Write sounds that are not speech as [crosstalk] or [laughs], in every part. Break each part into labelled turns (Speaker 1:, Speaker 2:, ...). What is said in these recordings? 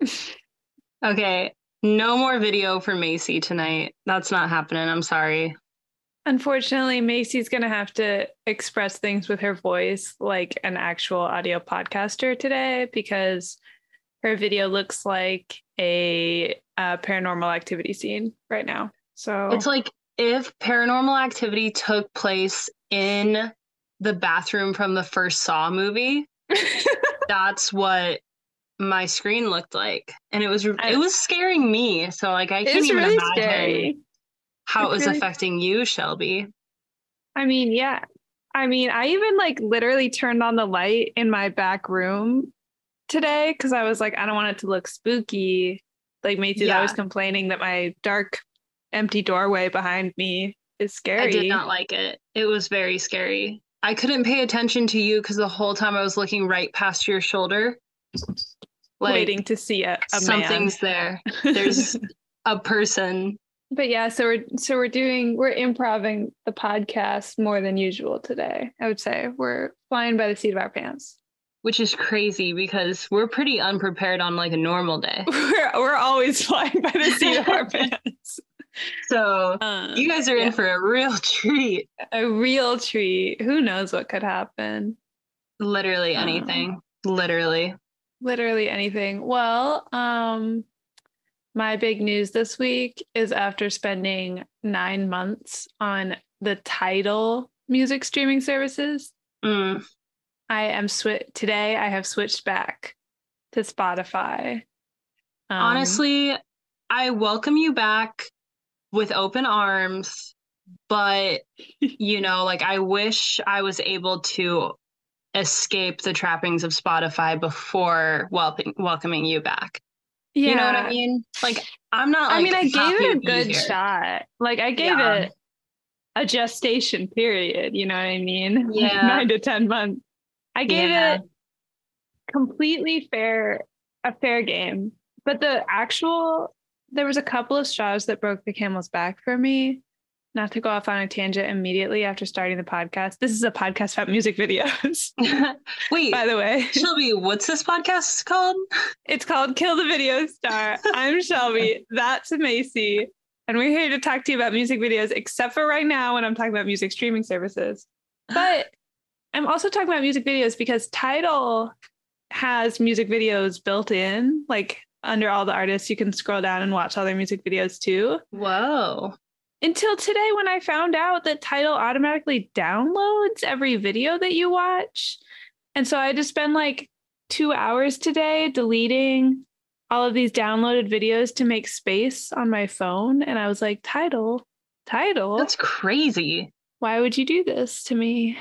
Speaker 1: [laughs] Okay, no more video for Macy tonight. That's not happening. I'm sorry.
Speaker 2: Unfortunately, Macy's going to have to express things with her voice like an actual audio podcaster today because her video looks like a, a paranormal activity scene right now. So
Speaker 1: It's like if paranormal activity took place in the bathroom from the first Saw movie, [laughs] that's what my screen looked like. And it was
Speaker 2: I-
Speaker 1: it was scaring me. So like I can't even
Speaker 2: really
Speaker 1: imagine
Speaker 2: scary.
Speaker 1: how it was
Speaker 2: really-
Speaker 1: affecting you, Shelby.
Speaker 2: I mean, yeah. I mean, I even like literally turned on the light in my back room today because I was like, I don't want it to look spooky. Like Macy's
Speaker 1: Yeah.
Speaker 2: was complaining that my dark, empty doorway behind me is scary.
Speaker 1: I did not like it. It was very scary. I couldn't pay attention to you because the whole time I was looking right past your shoulder. Like
Speaker 2: waiting to see man.
Speaker 1: something's there. [laughs] There's a person.
Speaker 2: But yeah, so we're so we're doing we're improving the podcast more than usual today. I would say we're flying by the seat of our pants.
Speaker 1: which is crazy because we're pretty unprepared on like a normal day. [laughs]
Speaker 2: We're we're always flying by the seat of our [laughs] pants.
Speaker 1: So
Speaker 2: Um,
Speaker 1: you guys are
Speaker 2: yeah.
Speaker 1: in for a real treat.
Speaker 2: a real treat. Who knows what could happen?
Speaker 1: Literally
Speaker 2: Um,
Speaker 1: anything. Literally.
Speaker 2: Literally anything. Well, um my big news this week is after spending 9 months on the tidal music streaming services,
Speaker 1: Mm.
Speaker 2: I am swi- today I have switched back to Spotify. Um,
Speaker 1: Honestly, I welcome you back with open arms, but you know, like I wish I was able to escape the trappings of Spotify before welcoming welcoming you back.
Speaker 2: yeah.
Speaker 1: You know what I mean? Like I'm not like
Speaker 2: I mean, I gave it a good
Speaker 1: here.
Speaker 2: shot. Like I gave
Speaker 1: Yeah.
Speaker 2: it a gestation period, you know what I mean? [laughs] Like,
Speaker 1: Yeah.
Speaker 2: Nine to 10 months. I gave
Speaker 1: Yeah.
Speaker 2: it completely fair, a fair game. But the actual, there was a couple of straws that broke the camel's back for me. Not to go off on a tangent immediately after starting the podcast. This is a podcast about music videos, [laughs]
Speaker 1: Wait,
Speaker 2: by the way.
Speaker 1: Shelby, what's this podcast called?
Speaker 2: It's called Kill the Video Star. I'm Shelby. That's Macy. And we're here to talk to you about music videos, except for right now when I'm talking about music streaming services. But I'm also talking about music videos because Tidal has music videos built in. Like under all the artists, you can scroll down and watch all their music videos too.
Speaker 1: Whoa.
Speaker 2: Until today, when I found out that tidal automatically downloads every video that you watch. And so I just spent like two hours today deleting all of these downloaded videos to make space on my phone. And I was like, tidal, tidal.
Speaker 1: That's crazy.
Speaker 2: why would you do this to me?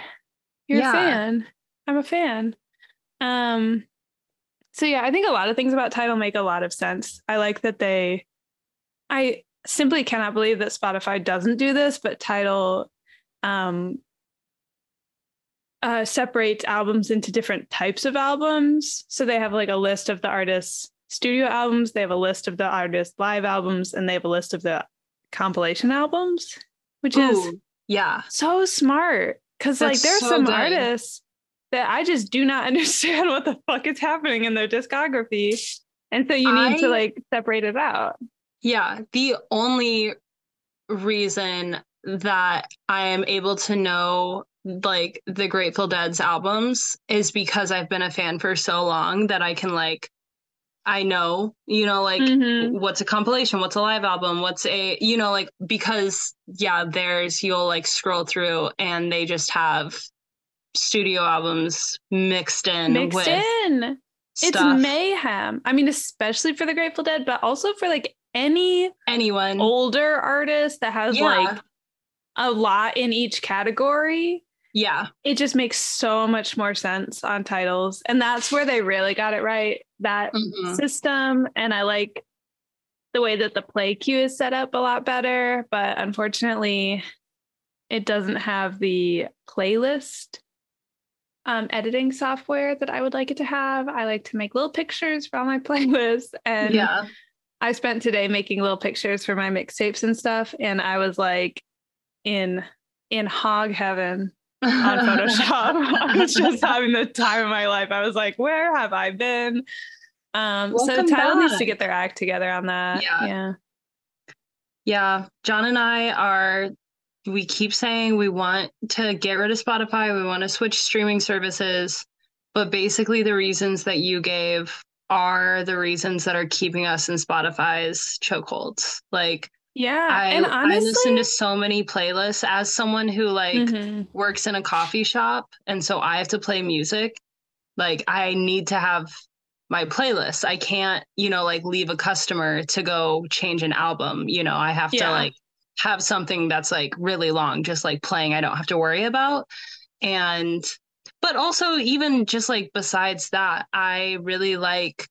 Speaker 2: You're
Speaker 1: Yeah.
Speaker 2: a fan. I'm a fan. Um so yeah, I think a lot of things about tidal make a lot of sense. I like that they I simply cannot believe that Spotify doesn't do this, but Tidal um uh, separates albums into different types of albums. So they have like a list of the artist's studio albums, they have a list of the artist's live albums, and they have a list of the compilation albums, which is
Speaker 1: yeah.
Speaker 2: so smart because like there's
Speaker 1: so
Speaker 2: some
Speaker 1: good.
Speaker 2: artists that I just do not [laughs] understand what the fuck is happening in their discography. And so you need to like separate it out.
Speaker 1: Yeah. The only reason that I am able to know like the Grateful Dead's albums is because I've been a fan for so long that I can like I know, you know, like
Speaker 2: Mhm.
Speaker 1: what's a compilation, what's a live album, what's a you know, like because yeah, there's you'll like scroll through and they just have studio albums mixed in
Speaker 2: Mixed in.
Speaker 1: stuff.
Speaker 2: It's mayhem. I mean, especially for the Grateful Dead, but also for like any
Speaker 1: Anyone.
Speaker 2: older artist that has
Speaker 1: Yeah.
Speaker 2: like a lot in each category.
Speaker 1: Yeah.
Speaker 2: It just makes so much more sense on tidal's. And that's where they really got it right. That
Speaker 1: Mhm.
Speaker 2: system and I like the way that the play queue is set up a lot better, but unfortunately it doesn't have the playlist um, editing software that I would like it to have. I like to make little pictures for all my [laughs] playlists and
Speaker 1: Yeah.
Speaker 2: I spent today making little pictures for my mixtapes and stuff and I was like in in hog heaven on Photoshop. [laughs] I was just having the time of my life. I was like, where have I been? Um, so
Speaker 1: Welcome
Speaker 2: Tidal needs to get their act together on that.
Speaker 1: Yeah.
Speaker 2: yeah.
Speaker 1: Yeah, John and I are, we keep saying we want to get rid of Spotify, we want to switch streaming services, but basically the reasons that you gave are the reasons that are keeping us in Spotify's chokeholds. Like,
Speaker 2: Yeah.
Speaker 1: I,
Speaker 2: and
Speaker 1: I listen to so many playlists as someone who like
Speaker 2: Mhm.
Speaker 1: works in a coffee shop and so I have to play music. Like I need to have my playlist. I can't, you know, like leave a customer to go change an album. You know, I have
Speaker 2: Yeah.
Speaker 1: to like have something that's like really long, just like playing I don't have to worry about. And but also even just like besides that, I really like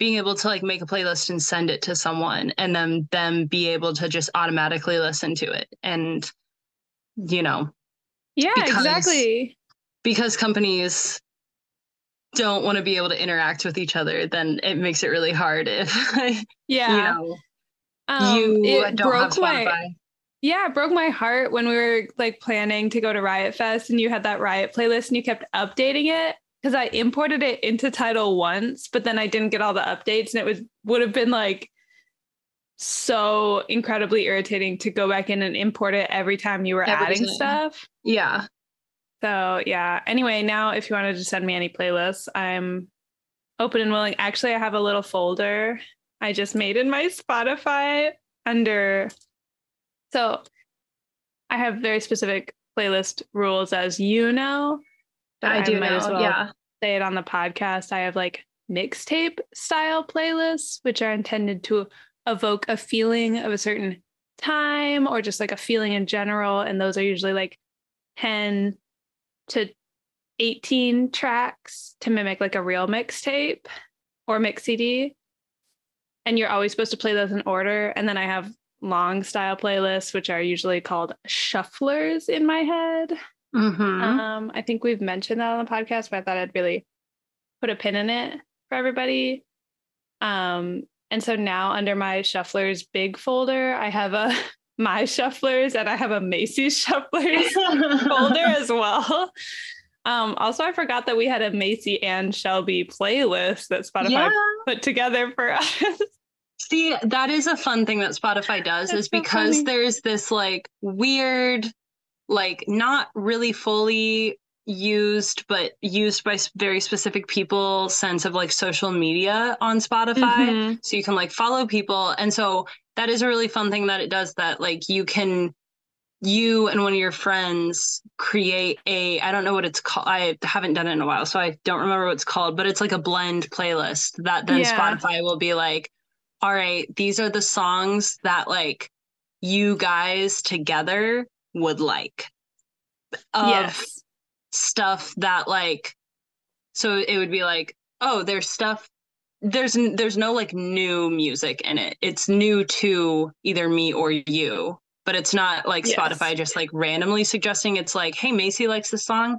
Speaker 1: being able to like make a playlist and send it to someone and then them be able to just automatically listen to it. And you know,
Speaker 2: yeah,
Speaker 1: because-
Speaker 2: exactly.
Speaker 1: because companies don't want to be able to interact with each other, then it makes it really hard if [laughs]
Speaker 2: Yeah.
Speaker 1: you know
Speaker 2: Um,
Speaker 1: you don't have
Speaker 2: broke my
Speaker 1: Spotify.
Speaker 2: Yeah, it broke my heart when we were like planning to go to Riot Fest and you had that Riot playlist and you kept updating it because I imported it into Tidal once, but then I didn't get all the updates and it was would have been like so incredibly irritating to go back in and import it every time you were adding
Speaker 1: Everything.
Speaker 2: stuff.
Speaker 1: Yeah.
Speaker 2: So yeah. Anyway, now if you wanted to send me any playlists, I'm open and willing. Actually, I have a little folder I just made in my Spotify under so I have very specific playlist rules as you know. but
Speaker 1: I do
Speaker 2: might
Speaker 1: know.
Speaker 2: as well
Speaker 1: yeah.
Speaker 2: say it on the podcast. I have like mixtape style playlists, which are intended to evoke a feeling of a certain time or just like a feeling in general. And those are usually like 10 to 18 tracks to mimic like a real mixtape or mix CD. And you're always supposed to play those in order. And then I have long style playlists, which are usually called shufflers in my head.
Speaker 1: hmm
Speaker 2: Um, I think we've mentioned that on the podcast, but I thought I'd really put a pin in it for everybody. Um, and so now under my shufflers big folder, I have a [laughs] my shufflers and I have a Macy's [laughs] shufflers [laughs] folder as well. Um, also, I forgot that we had a Macy and Shelby playlist that Spotify
Speaker 1: yeah.
Speaker 2: put together for us.
Speaker 1: See, that is a fun thing that Spotify does
Speaker 2: That's
Speaker 1: is
Speaker 2: so
Speaker 1: because
Speaker 2: funny.
Speaker 1: there's this like weird, like not really fully used, but used by very specific people sense of like social media on Spotify.
Speaker 2: Mhm.
Speaker 1: So you can like follow people. And so that is a really fun thing that it does that like you can you and one of your friends create a I don't know what it's called. I haven't done it in a while, so I don't remember what it's called, but it's like a blend playlist that then
Speaker 2: Yeah.
Speaker 1: Spotify will be like, all right, these are the songs that like you guys together would like. Of
Speaker 2: yes.
Speaker 1: stuff that like so it would be like oh there's stuff there's there's no like new music in it it's new to either me or you but it's not like
Speaker 2: Yes.
Speaker 1: spotify just like randomly suggesting it's like hey macy likes this song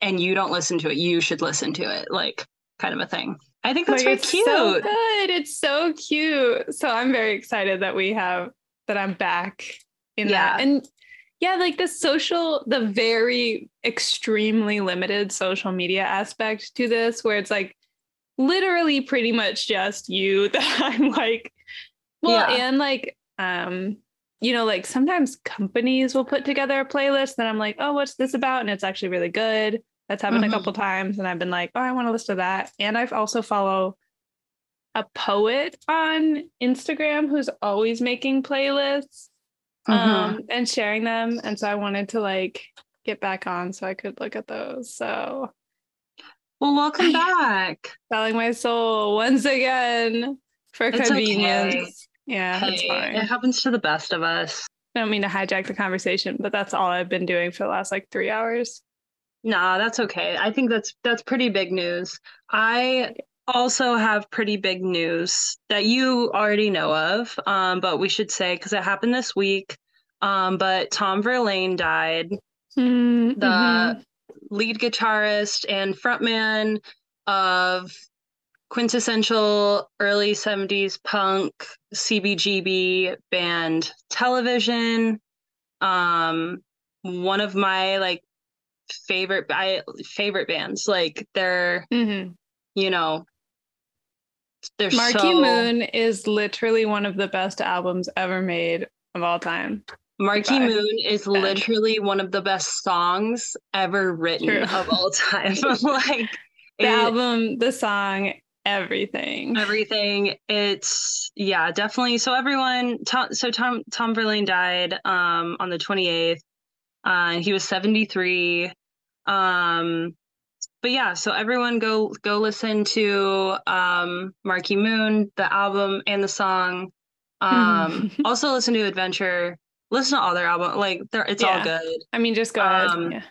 Speaker 1: and you don't listen to it you should listen to it like kind of a thing i think that's
Speaker 2: Like, it's
Speaker 1: cute
Speaker 2: So good. It's so cute. So I'm very excited that we have that I'm back in that. And yeah, like the social, the very extremely limited social media aspect to this, where it's like literally pretty much just you [laughs] that I'm like, well,
Speaker 1: Yeah.
Speaker 2: and like um, you know, like sometimes companies will put together a playlist and I'm like, oh, what's this about? And it's actually really good. That's happened
Speaker 1: Mhm.
Speaker 2: a couple times, and I've been like, oh, I want to listen to that. And I've also follow a poet on Instagram who's always making playlists
Speaker 1: Mhm.
Speaker 2: um, and sharing them. And so I wanted to like get back on so I could look at those. So
Speaker 1: well welcome [laughs] back
Speaker 2: selling my soul once again for
Speaker 1: It's okay.
Speaker 2: convenience. Yeah, that's fine.
Speaker 1: it happens to the best of us
Speaker 2: I don't mean to hijack the conversation, but that's all I've been doing for the last like three hours.
Speaker 1: Nah, that's okay. I think that's that's pretty big news. I also have pretty big news that you already know of, um, but we should say because it happened this week. Um, but Tom Verlaine died,
Speaker 2: Mm,
Speaker 1: the
Speaker 2: mhm.
Speaker 1: lead guitarist and frontman of quintessential early 70s punk CBGB band Television. Um, one of my like favorite I favorite bands. Like they're,
Speaker 2: Mhm.
Speaker 1: you know, they're
Speaker 2: Marquee
Speaker 1: so
Speaker 2: Moon is literally one of the best albums ever made of all time.
Speaker 1: Marquee
Speaker 2: Goodbye.
Speaker 1: Moon is literally one of the best songs ever written
Speaker 2: True.
Speaker 1: of all time. [laughs] [laughs] like
Speaker 2: The
Speaker 1: it-
Speaker 2: album, the song, everything.
Speaker 1: everything it's yeah definitely so everyone tom, so tom tom verlaine died um on the 28th uh and he was 73 um but yeah so everyone go go listen to um marquee moon the album and the song. Um [laughs] also listen to adventure. Listen to all their album like it's all good.
Speaker 2: I mean, just go
Speaker 1: Um,
Speaker 2: ahead. Yeah.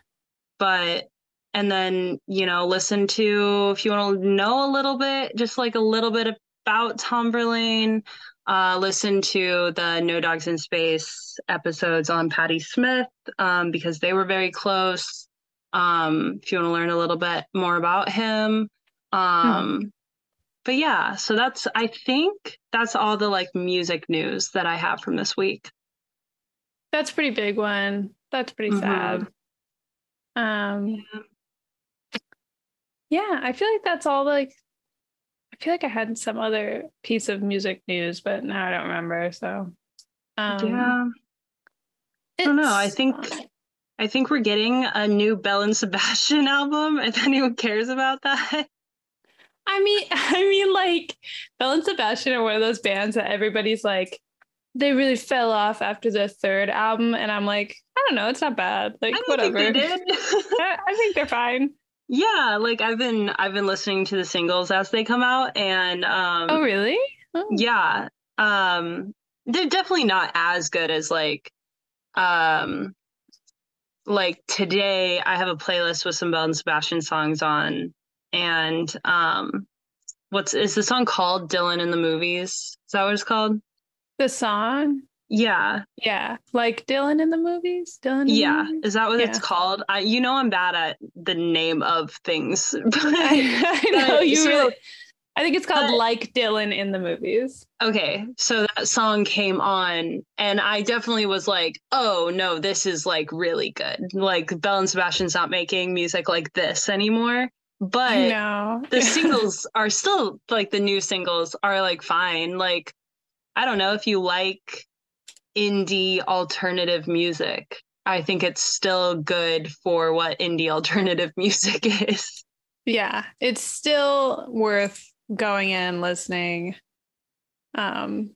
Speaker 1: but and then you know listen to if you want to know a little bit just like a little bit about tom verlaine uh listen to the no dogs in space episodes on patti smith um because they were very close um if you want to learn a little bit more about him um but yeah so that's i think that's all the like music news that i have from this week
Speaker 2: That's a pretty big one. That's pretty
Speaker 1: Mhm.
Speaker 2: sad. Um yeah, I feel like that's all like I feel like I had some other piece of music news, but now I don't remember. So um
Speaker 1: yeah I don't know, I think-. I think we're getting a new Belle and Sebastian [laughs] album. If anyone cares about that,
Speaker 2: I mean [laughs] I mean like Belle and Sebastian are one of those bands that everybody's like they really fell off after the third album and I'm like, I don't know, it's not bad. Like whatever.
Speaker 1: think they did. [laughs]
Speaker 2: I, I think they're fine.
Speaker 1: yeah, like I've been I've been listening to the singles as they come out, and um,
Speaker 2: oh really? Oh.
Speaker 1: yeah, um, they're definitely not as good as like, um, like today. I have a playlist with some Belle and Sebastian songs on, and um, what's is the song called? Dylan in the movies. Is that what it's called?
Speaker 2: The song?
Speaker 1: Yeah,
Speaker 2: Yeah. Like Dylan in the movies? Dylan
Speaker 1: Yeah,
Speaker 2: movies?
Speaker 1: is that what it's called? I, you know, I'm bad at the name of things. but- [laughs]
Speaker 2: I, I know you
Speaker 1: so-
Speaker 2: really I think it's called
Speaker 1: but-
Speaker 2: Like Dylan in the movies.
Speaker 1: okay, so that song came on, and I definitely was like, "Oh no, this is like really good." Like Belle and Sebastian's not making music like this anymore. But
Speaker 2: no.
Speaker 1: the [laughs] singles are still like the new singles are like fine. Like I don't know if you like indie alternative music. I think it's still good for what indie [laughs] alternative music is.
Speaker 2: yeah, it's still worth going in listening. Um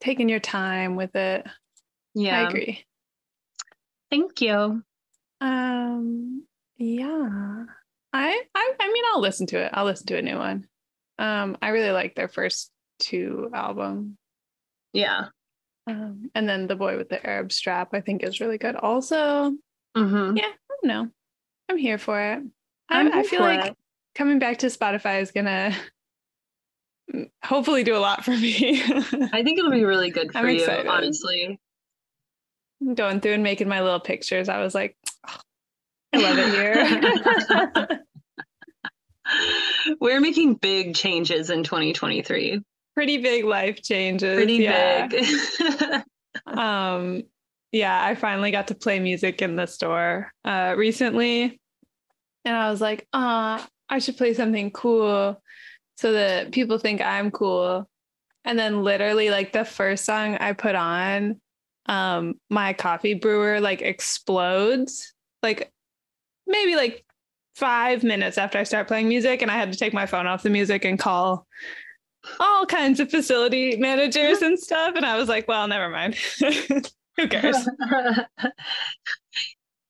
Speaker 2: taking your time with it.
Speaker 1: Yeah.
Speaker 2: I agree.
Speaker 1: Thank you.
Speaker 2: Um yeah. I, I I mean I'll listen to it. I'll listen to a new one. Um I really like their first two album.
Speaker 1: Yeah.
Speaker 2: Um, and then the boy with the Arab strap, I think, is really good. Also,
Speaker 1: Mm-hmm.
Speaker 2: yeah, I don't know. I'm here for it.
Speaker 1: I'm
Speaker 2: I, I feel
Speaker 1: for
Speaker 2: like
Speaker 1: it.
Speaker 2: Coming back to Spotify is gonna hopefully do a lot for me.
Speaker 1: I think it'll be really good [laughs] for
Speaker 2: I'm
Speaker 1: you,
Speaker 2: excited.
Speaker 1: honestly.
Speaker 2: Going through and making my little pictures, I was like, "Oh, I love it here. [laughs]
Speaker 1: We're making big changes in 2023.
Speaker 2: Pretty big life changes.
Speaker 1: Pretty
Speaker 2: yeah.
Speaker 1: big. [laughs]
Speaker 2: um yeah i finally got to play music in the store uh recently and i was like uh i should play something cool so that people think i'm cool and then literally like the first song i put on um my coffee brewer like explodes like maybe like five minutes after i start playing music and i had to take my phone off the music and call all kinds of facility managers and stuff. And I was like, well, never mind. [laughs] Who cares? [laughs]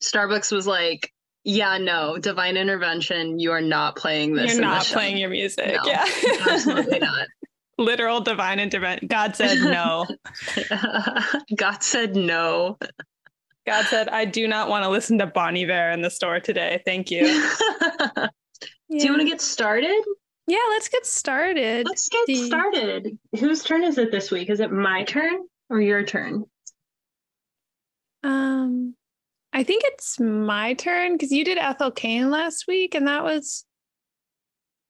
Speaker 1: Starbucks was like, yeah, no, divine intervention. You are not playing this.
Speaker 2: You're not playing your music.
Speaker 1: No,
Speaker 2: yeah.
Speaker 1: Absolutely not. [laughs]
Speaker 2: Literal divine intervention. God said no. [laughs]
Speaker 1: God said no.
Speaker 2: God said, I do not want to listen to Bon Iver in the store today. Thank you. [laughs]
Speaker 1: Do you want to get started?
Speaker 2: Yeah, let's get started.
Speaker 1: Let's get started. Whose turn is it this week? Is it my turn or your turn?
Speaker 2: Um I think it's my turn because you did Ethel Cain last week, and that was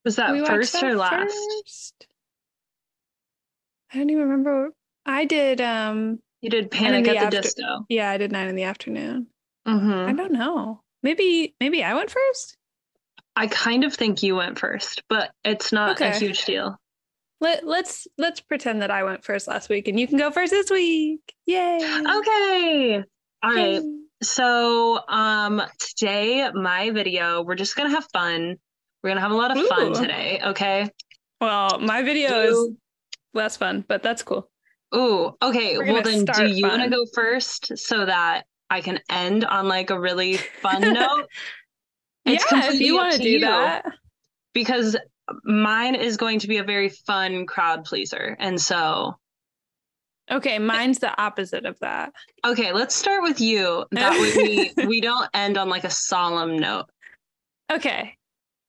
Speaker 1: Was that
Speaker 2: we
Speaker 1: first
Speaker 2: that
Speaker 1: or last?
Speaker 2: first? I don't even remember. I did um
Speaker 1: You did Panic at the
Speaker 2: after-
Speaker 1: Disco.
Speaker 2: yeah, I did nine in the afternoon. I
Speaker 1: hmm
Speaker 2: don't know. Maybe maybe I went first.
Speaker 1: I kind of think you went first, but it's not a huge deal.
Speaker 2: Let let's let's pretend that I went first last week and you can go first this week. Yay.
Speaker 1: Okay. All right. So um today my video, we're just gonna have fun. We're gonna have a lot of fun today, okay?
Speaker 2: Well, my video is less fun, but that's cool.
Speaker 1: Ooh, okay. Well then do you wanna go first so that I can end on like a really fun [laughs] note? It's
Speaker 2: yeah, if you want to
Speaker 1: to
Speaker 2: do that.
Speaker 1: Because mine is going to be a very fun crowd pleaser. And so
Speaker 2: Okay, mine's the opposite of that.
Speaker 1: okay, let's start with you. That way we [laughs] we don't end on like a solemn note.
Speaker 2: Okay.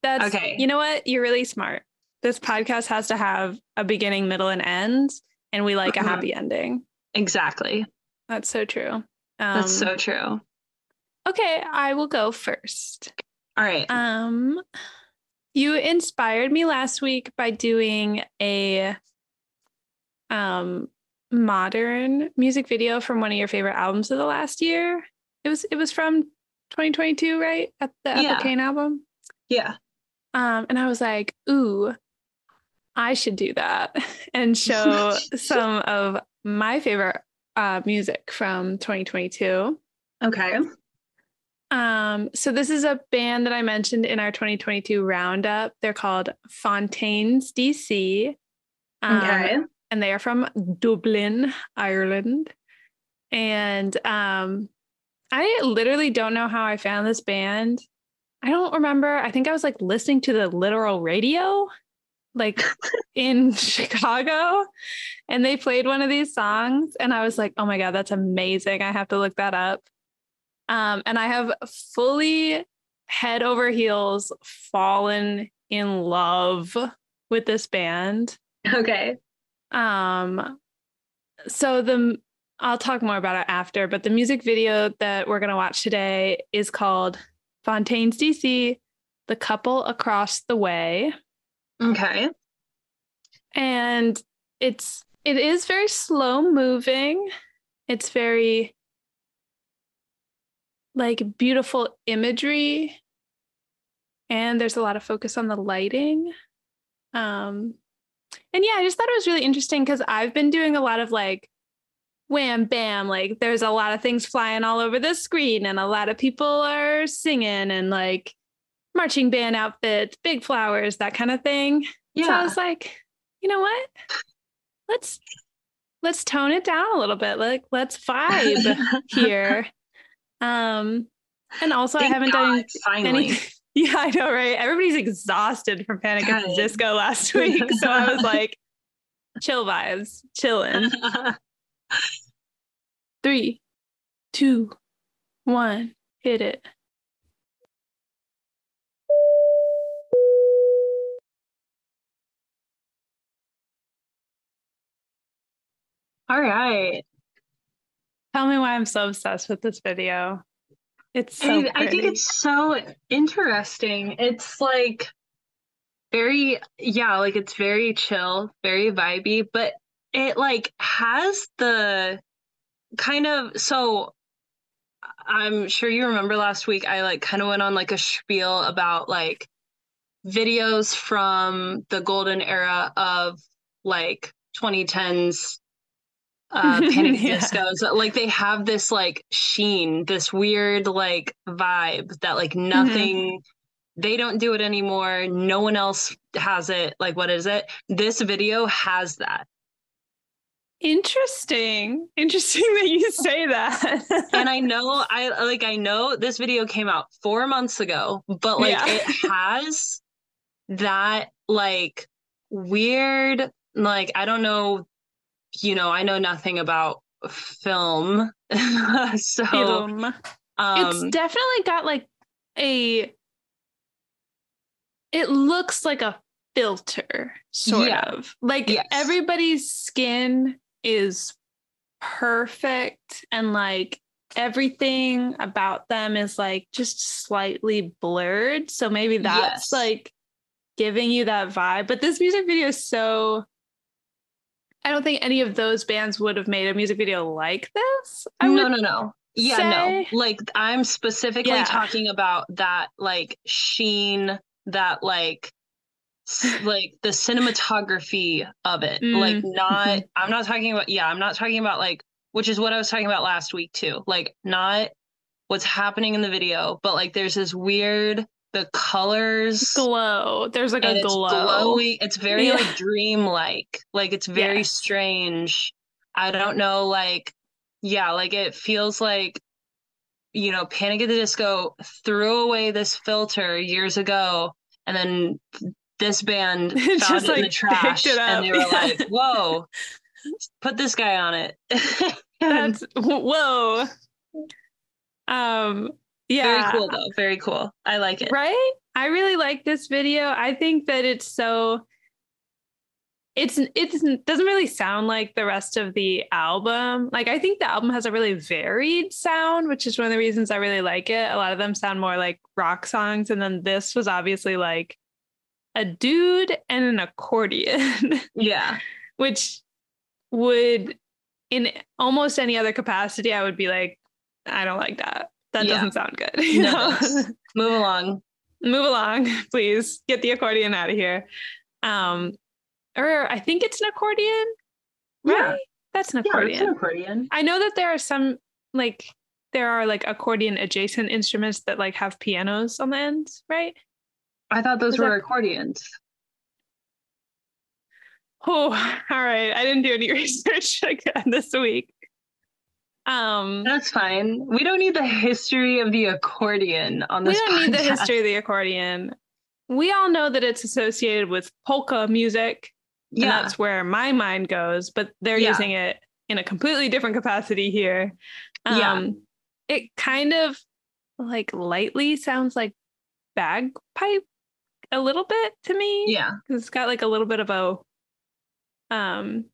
Speaker 2: That's
Speaker 1: Okay.
Speaker 2: You know what? You're really smart. This podcast has to have a beginning, middle, and end, and we like
Speaker 1: Mhm.
Speaker 2: a happy ending.
Speaker 1: Exactly.
Speaker 2: That's so true. Um,
Speaker 1: That's so true.
Speaker 2: okay. I will go first.
Speaker 1: All right.
Speaker 2: Um, you inspired me last week by doing a um modern music video from one of your favorite albums of the last year. It was it was from 2022, right? At the
Speaker 1: Yeah.
Speaker 2: Ethel Cain album.
Speaker 1: yeah.
Speaker 2: Um, and I was like, ooh, I should do that [laughs] and show [laughs] some of my favorite uh, music from 2022.
Speaker 1: Okay.
Speaker 2: Um, so this is a band that I mentioned in our 2022 roundup. They're called Fontaines DC. Um,
Speaker 1: Okay.
Speaker 2: And they are from Dublin, Ireland. And um, I literally don't know how I found this band. I don't remember. I think I was like listening to the literal radio, like [laughs] in Chicago, and they played one of these songs, and I was like, "Oh my god, that's amazing! I have to look that up." Um, and I have fully head over heels fallen in love with this band.
Speaker 1: Okay.
Speaker 2: Um, so the I'll talk more about it after, but the music video that we're gonna watch today is called Fontaines DC, The Couple Across the Way.
Speaker 1: Okay.
Speaker 2: And it's it is very slow moving. It's very like beautiful imagery. And there's a lot of focus on the lighting. Um and yeah, I just thought it was really interesting because I've been doing a lot of like wham bam, like there's a lot of things flying all over the screen, and a lot of people are singing and like marching band outfits, big flowers, that kind of thing. So I was like, you know what? Let's let's tone it down a little bit. Like let's vibe [laughs] here. Um and also I haven't
Speaker 1: God,
Speaker 2: done
Speaker 1: finally.
Speaker 2: any Yeah, I know, right? Everybody's exhausted from Panic at the Disco last [laughs] week. So I was like, chill vibes, chilling. [laughs] Three, two, one, hit it.
Speaker 1: All right.
Speaker 2: Tell me why I'm so obsessed with this video. It's so
Speaker 1: I, I think it's so interesting. It's like very, yeah, like it's very chill, very vibey, but it like has the kind of so I'm sure you remember last week I like kind of went on like a spiel about like videos from the golden era of like 2010s uh [laughs]
Speaker 2: Yeah.
Speaker 1: discos like they have this like sheen this weird like vibe that like
Speaker 2: Mm-hmm.
Speaker 1: nothing they don't do it anymore no one else has it like what is it this video has that
Speaker 2: Interesting. Interesting [laughs] that you say that.
Speaker 1: and i [laughs] know i like i know this video came out four months ago but like
Speaker 2: Yeah.
Speaker 1: it has that like weird like i don't know you know i know nothing about film [laughs] so
Speaker 2: Film.
Speaker 1: um
Speaker 2: it's definitely got like a it looks like a filter sort
Speaker 1: Yeah.
Speaker 2: of like
Speaker 1: Yes.
Speaker 2: everybody's skin is perfect and like everything about them is like just slightly blurred so maybe that's
Speaker 1: Yes.
Speaker 2: like giving you that vibe but this music video is so I don't think any of those bands would have made a music video like this. I
Speaker 1: no no no yeah
Speaker 2: say-
Speaker 1: no like i'm specifically
Speaker 2: Yeah.
Speaker 1: talking about that like sheen that like [laughs] like the cinematography of it.
Speaker 2: Mm,
Speaker 1: Like [laughs] not. I'm not talking about yeah, I'm not talking about like which is what I was talking about last week too. Like not what's happening in the video, but like there's this weird the colors
Speaker 2: glow. There's like a
Speaker 1: it's
Speaker 2: glow.
Speaker 1: glowy. It's very
Speaker 2: Yeah.
Speaker 1: like dreamlike. Like it's very
Speaker 2: Yes.
Speaker 1: strange. I don't know, like yeah, like it feels like you know, Panic at the Disco threw away this filter years ago, and then this band [laughs] found
Speaker 2: Just,
Speaker 1: it in the trash, and they were
Speaker 2: Yeah.
Speaker 1: like, "Whoa, put this guy on it." [laughs]
Speaker 2: That's whoa. Um yeah.
Speaker 1: very cool though. Very cool. I like it.
Speaker 2: Right? I really like this video. I think that it's so it's it's doesn't really sound like the rest of the album. Like I think the album has a really varied sound, which is one of the reasons I really like it. A lot of them sound more like rock songs and then this was obviously like a dude and an accordion, [laughs]
Speaker 1: Yeah.
Speaker 2: which would in almost any other capacity I would be like I don't like that. That
Speaker 1: Yeah.
Speaker 2: doesn't sound good. [laughs] you
Speaker 1: No,
Speaker 2: know? [laughs]
Speaker 1: Move along.
Speaker 2: move along, [laughs] please. Get the accordion out of here. Um, or I think it's an accordion, right?
Speaker 1: Yeah.
Speaker 2: That's an
Speaker 1: Yeah,
Speaker 2: accordion.
Speaker 1: it's an accordion.
Speaker 2: I know that there are some like there are like accordion adjacent instruments that like have pianos on the ends, right?
Speaker 1: I thought those
Speaker 2: Is
Speaker 1: were
Speaker 2: that-
Speaker 1: accordions.
Speaker 2: Oh, all right. I didn't do any research again this week. Um,
Speaker 1: That's fine. We don't need the history of the accordion on this.
Speaker 2: we don't need the history of the accordion. We all know that it's associated with polka music. And
Speaker 1: Yeah.
Speaker 2: that's where my mind goes, but they're
Speaker 1: Yeah.
Speaker 2: using it in a completely different capacity here. Um,
Speaker 1: Yeah.
Speaker 2: It kind of like lightly sounds like bagpipe a little bit to me.
Speaker 1: Yeah.
Speaker 2: It's got like a little bit of a um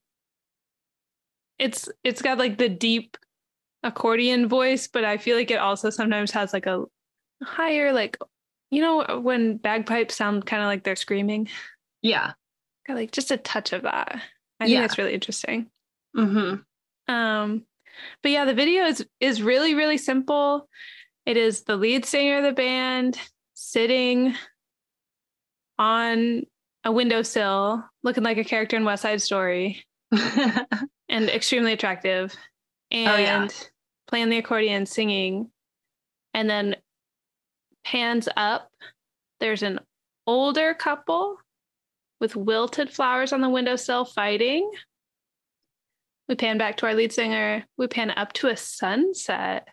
Speaker 2: it's it's got like the deep accordion voice, but I feel like it also sometimes has like a higher like you know when bagpipes sound kind of like they're screaming
Speaker 1: Yeah.
Speaker 2: got like just a touch of that. I
Speaker 1: Yeah.
Speaker 2: think that's really interesting.
Speaker 1: Mm-hmm.
Speaker 2: Um, but yeah, the video is is really really simple. It is the lead singer of the band sitting on a windowsill, looking like a character in West Side Story, [laughs] and extremely attractive, and
Speaker 1: Oh, yeah.
Speaker 2: Playing the accordion, singing, and then pans up. There's an older couple with wilted flowers on the windowsill fighting. We pan back to our lead singer. We pan up to a sunset.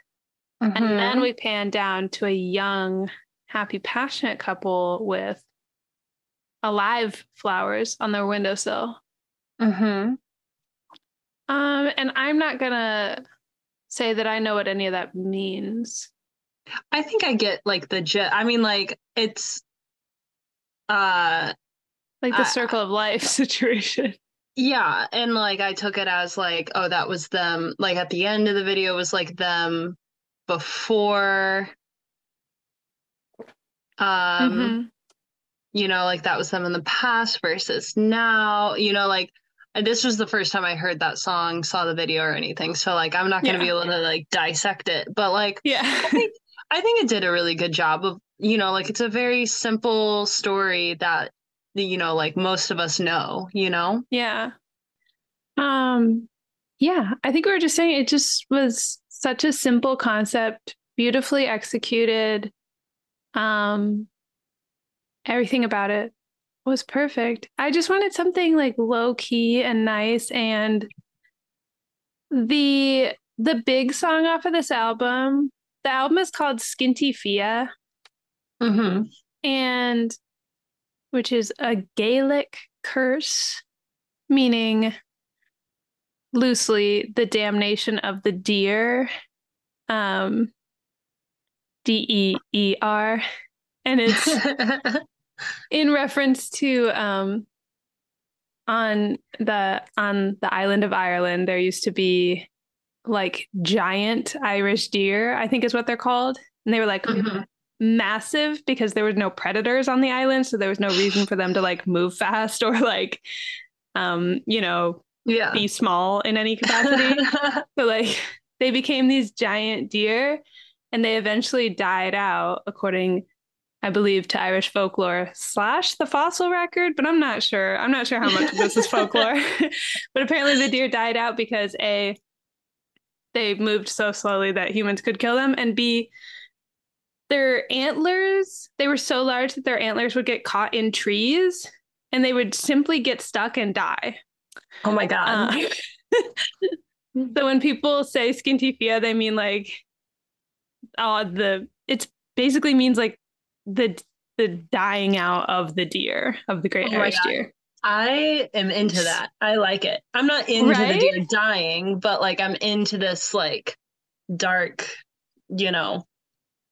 Speaker 2: And
Speaker 1: Mm-hmm.
Speaker 2: then we pan down to a young, happy, passionate couple with alive flowers on their windowsill.
Speaker 1: mm-hmm.
Speaker 2: Um, and I'm not gonna say that I know what any of that means.
Speaker 1: I think I get like the jet. I mean, like it's uh
Speaker 2: Like the
Speaker 1: I-
Speaker 2: circle of life [laughs] situation.
Speaker 1: yeah, and like I took it as like, oh, that was them. Like at the end of the video was like them before um
Speaker 2: Mhm.
Speaker 1: you know, like that was them in the past versus now, you know, like this was the first time I heard that song, saw the video or anything. So like I'm not gonna
Speaker 2: Yeah.
Speaker 1: be able to like dissect it. But like
Speaker 2: Yeah.
Speaker 1: I think [laughs] I think it did a really good job of, you know, like it's a very simple story that you know, like most of us know, you know?
Speaker 2: Yeah. Um yeah, I think we were just saying it just was such a simple concept, beautifully executed. Um everything about it was perfect. I just wanted something like low key and nice and the the big song off of this album, the album is called Skinty Fia
Speaker 1: Mm-hmm.
Speaker 2: and which is a Gaelic curse, meaning loosely the damnation of the deer, um, D E E R, and it's [laughs] in reference to um, on the on the island of Ireland. There used to be like giant Irish deer, I think is what they're called, and they were like
Speaker 1: Mhm.
Speaker 2: massive because there was no predators on the island so there was no reason for them to like move fast [laughs] or like um you know
Speaker 1: Yeah.
Speaker 2: be small in any capacity [laughs] so like they became these giant deer and they eventually died out according i believe, to Irish folklore slash the fossil record, but I'm not sure. I'm not sure how much of this is folklore. [laughs] [laughs] but apparently the deer died out because A, they moved so slowly that humans could kill them, and B, their antlers, they were so large that their antlers would get caught in trees and they would simply get stuck and die.
Speaker 1: Oh my God. Uh, [laughs]
Speaker 2: so when people say Skinty Fia, they mean like, uh, the, it's basically means like the the dying out of the deer of the great oh Irish deer.
Speaker 1: I am into that. I like it. I'm not into right? the deer dying, but like I'm into this like dark, you know,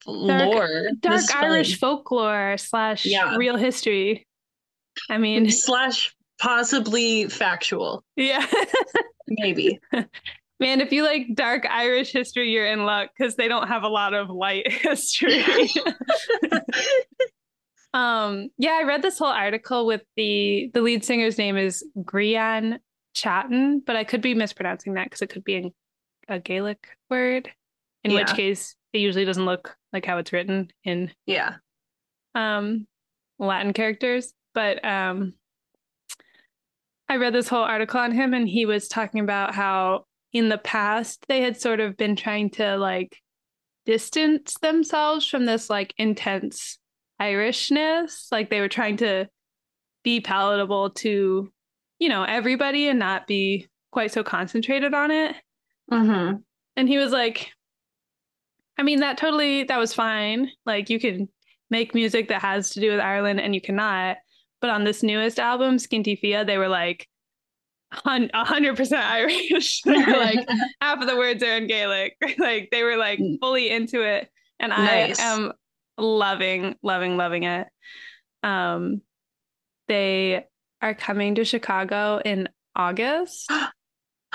Speaker 1: dark, lore.
Speaker 2: Dark Irish folklore slash yeah. real history. I mean
Speaker 1: slash possibly factual.
Speaker 2: Yeah. [laughs]
Speaker 1: Maybe. [laughs]
Speaker 2: Man, if you like dark Irish history, you're in luck because they don't have a lot of light [laughs] history. [laughs] um, yeah, I read this whole article with the the lead singer's name is Grian Chatten, but I could be mispronouncing that because it could be a Gaelic word, in yeah. which case it usually doesn't look like how it's written in
Speaker 1: yeah
Speaker 2: um Latin characters. But um I read this whole article on him and he was talking about how in the past they had sort of been trying to like distance themselves from this like intense Irishness. Like they were trying to be palatable to, you know, everybody and not be quite so concentrated on it.
Speaker 1: Mm-hmm.
Speaker 2: And he was like, I mean, that totally, that was fine. Like you can make music that has to do with Ireland and you cannot. But on this newest album, Skinty Fia, they were like, hundred percent Irish. [laughs] like [laughs] half of the words are in Gaelic. [laughs] like they were like mm. fully into it, and nice. I am loving, loving, loving it. Um, they are coming to Chicago in August. [gasps]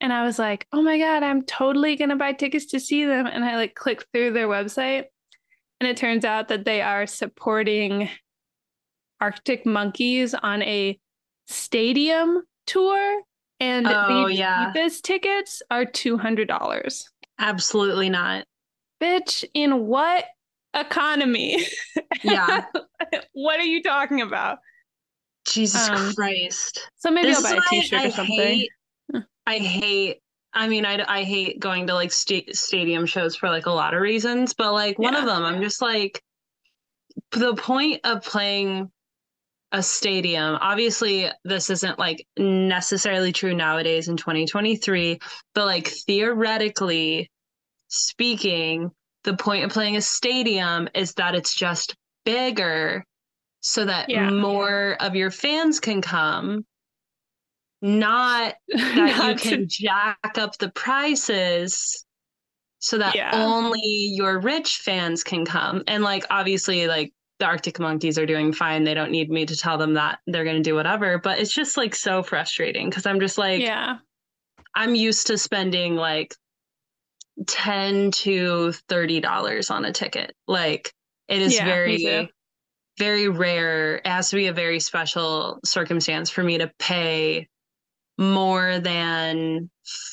Speaker 2: and I was like, oh my God, I'm totally gonna buy tickets to see them. And I like clicked through their website, and it turns out that they are supporting Arctic Monkeys on a stadium tour and oh, the yeah. cheapest tickets are $200.
Speaker 1: Absolutely not.
Speaker 2: Bitch, in what economy?
Speaker 1: Yeah. [laughs]
Speaker 2: what are you talking about?
Speaker 1: Jesus um, Christ.
Speaker 2: So maybe this I'll buy a t-shirt I, or something.
Speaker 1: Hate, I hate I mean, I, I hate going to like st- stadium shows for like a lot of reasons, but like one yeah. of them, I'm just like, the point of playing a stadium. Obviously, this isn't like necessarily true nowadays in 2023, but like theoretically speaking, the point of playing a stadium is that it's just bigger so that yeah. more of your fans can come. Not [laughs] that not you can to... jack up the prices so that yeah. only your rich fans can come. And like obviously like the Arctic Monkeys are doing fine. They don't need me to tell them that they're going to do whatever. But it's just like so frustrating because I'm just like,
Speaker 2: yeah,
Speaker 1: I'm used to spending like 10 to $30 on a ticket. Like it is yeah, very, very rare. It has to be a very special circumstance for me to pay more than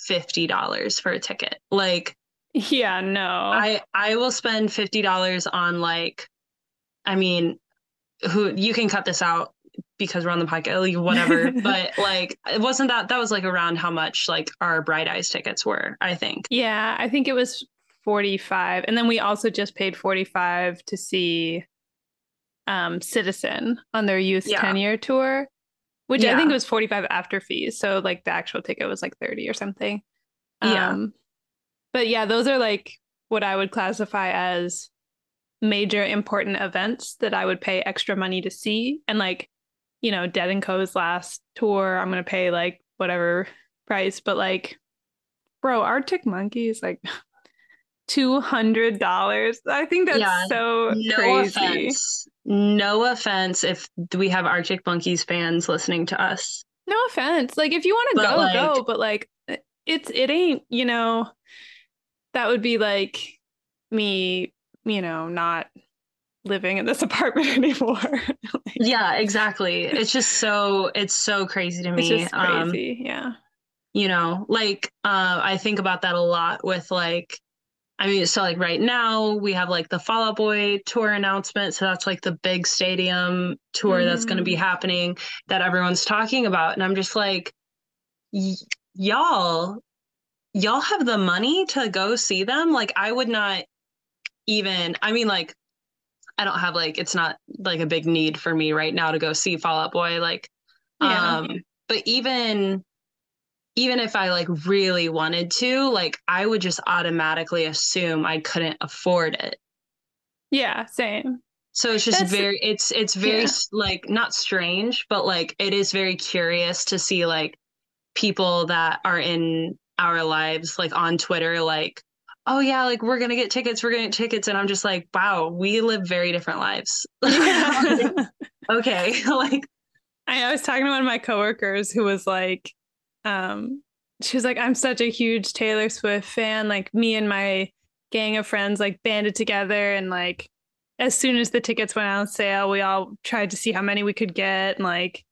Speaker 1: $50 for a ticket. Like,
Speaker 2: yeah, no.
Speaker 1: I I will spend $50 on like I mean, who you can cut this out because we're on the podcast, whatever. [laughs] but like, it wasn't that. That was like around how much like our Bright Eyes tickets were. I think.
Speaker 2: Yeah, I think it was forty five, and then we also just paid forty five to see um, Citizen on their youth yeah. ten year tour, which yeah. I think was forty five after fees. So like the actual ticket was like thirty or something.
Speaker 1: Yeah. Um,
Speaker 2: but yeah, those are like what I would classify as major important events that I would pay extra money to see. And like, you know, Dead and Co.'s last tour, I'm gonna pay like whatever price. But like, bro, Arctic Monkeys like [laughs] two hundred dollars. I think that's yeah, so no crazy.
Speaker 1: Offense. No offense if we have Arctic Monkeys fans listening to us.
Speaker 2: No offense. Like if you want to go, like, go. But like it's it ain't, you know, that would be like me you know, not living in this [laughs] apartment [laughs] anymore. [laughs]
Speaker 1: like, yeah, exactly. It's just so it's so crazy to me.
Speaker 2: It's um, crazy. Um, yeah.
Speaker 1: You know, like uh, I think about that a lot with like I mean, so like right now we have like the Fall Out Boy tour announcement. So that's like the big stadium tour that's going to be
Speaker 2: Mm.
Speaker 1: happening that everyone's talking about. And I'm just like, y'all, y'all have the money to go see them. Like, I would not even, I mean, like, I don't have like, it's not like a big need for me right now to go see Fall Out Boy. Like,
Speaker 2: Yeah.
Speaker 1: um, but even even if I like really wanted to, like I would just automatically assume I couldn't afford it.
Speaker 2: Yeah, same.
Speaker 1: So it's just
Speaker 2: That's-
Speaker 1: very it's it's very
Speaker 2: yeah.
Speaker 1: like not strange, but like it is very curious to see like people that are in our lives like on Twitter like oh yeah, like we're to get tickets, we're to get tickets and I'm just like wow, we live very different lives. [laughs] [laughs] okay, [laughs] like
Speaker 2: I, I was talking to one of my coworkers who was like, um, she was like, I'm such a huge Taylor Swift fan. Like me and my gang of friends like banded together and like as soon as the tickets went on sale, we all tried to see how many we could get and like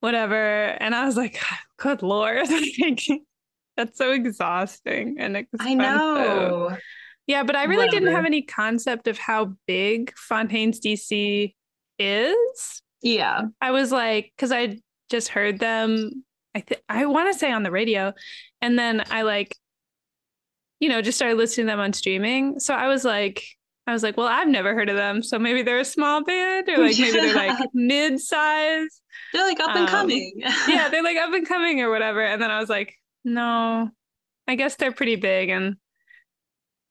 Speaker 2: whatever. And I was like, [sighs] good lord. That's so exhausting and expensive.
Speaker 1: I know.
Speaker 2: Yeah, but I really didn't have any concept of how big Fontaines D.C. is.
Speaker 1: Yeah.
Speaker 2: I was like, because I just heard them. I th- I want to say on the radio, and then I like, you know, just started listening to them on streaming. So I was like, I was like, well, I've never heard of them, so maybe they're a small band, or like maybe they're like [laughs] mid-size.
Speaker 1: They're like up and
Speaker 2: Um,
Speaker 1: coming. [laughs]
Speaker 2: Yeah, they're like up and coming or whatever. And then I was like, no, I guess they're pretty big and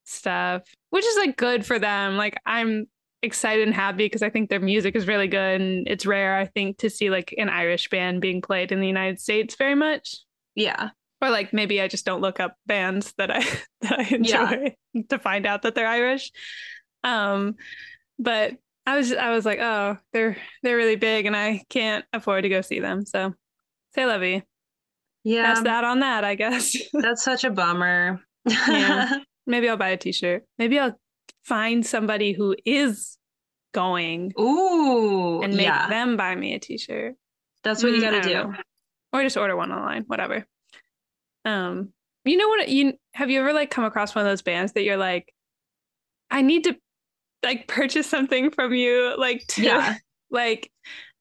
Speaker 2: stuff, which is like good for them. Like I'm excited and happy because I think their music is really good and it's rare, I think, to see like an Irish band being played in the United States very much.
Speaker 1: yeah.
Speaker 2: Or like maybe I just don't look up bands that I [laughs] that I enjoy [laughs] to find out that they're Irish. Um, but I was I was like, oh, they're they're really big and I can't afford to go see them. So say Levy.
Speaker 1: Yeah.
Speaker 2: That's that on that, I guess. [laughs]
Speaker 1: That's such a bummer.
Speaker 2: Yeah. [laughs] Maybe I'll buy a t-shirt. Maybe I'll find somebody who is going
Speaker 1: Ooh.
Speaker 2: and make
Speaker 1: yeah.
Speaker 2: them buy me a t-shirt.
Speaker 1: That's what you
Speaker 2: Mm, I
Speaker 1: got to do.
Speaker 2: know. Or just order one online, whatever. Um, you know what you have you ever like come across one of those bands that you're like, I need to like purchase something from you, like to
Speaker 1: Yeah. [laughs]
Speaker 2: like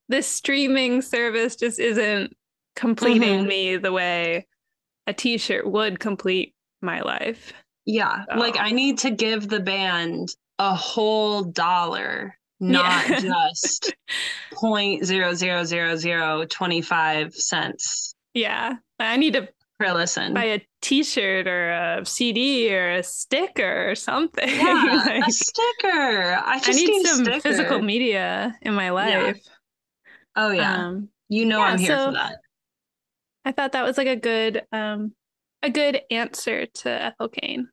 Speaker 2: this streaming service just isn't completing
Speaker 1: Mhm.
Speaker 2: me the way a t-shirt would complete my life.
Speaker 1: Yeah. Like I need to give the band a whole dollar, not
Speaker 2: Yeah. [laughs]
Speaker 1: just point zero zero zero zero twenty five cents
Speaker 2: Yeah. I need to
Speaker 1: per listen.
Speaker 2: buy a t-shirt or a CD or a sticker or something. [laughs]
Speaker 1: yeah,
Speaker 2: Like,
Speaker 1: a sticker. I
Speaker 2: I
Speaker 1: just
Speaker 2: need some
Speaker 1: sticker.
Speaker 2: physical media in my life.
Speaker 1: Oh yeah.
Speaker 2: Um,
Speaker 1: you know
Speaker 2: yeah,
Speaker 1: I'm here
Speaker 2: so-
Speaker 1: for that.
Speaker 2: I thought that was like a good um a good answer to Ethel Cain.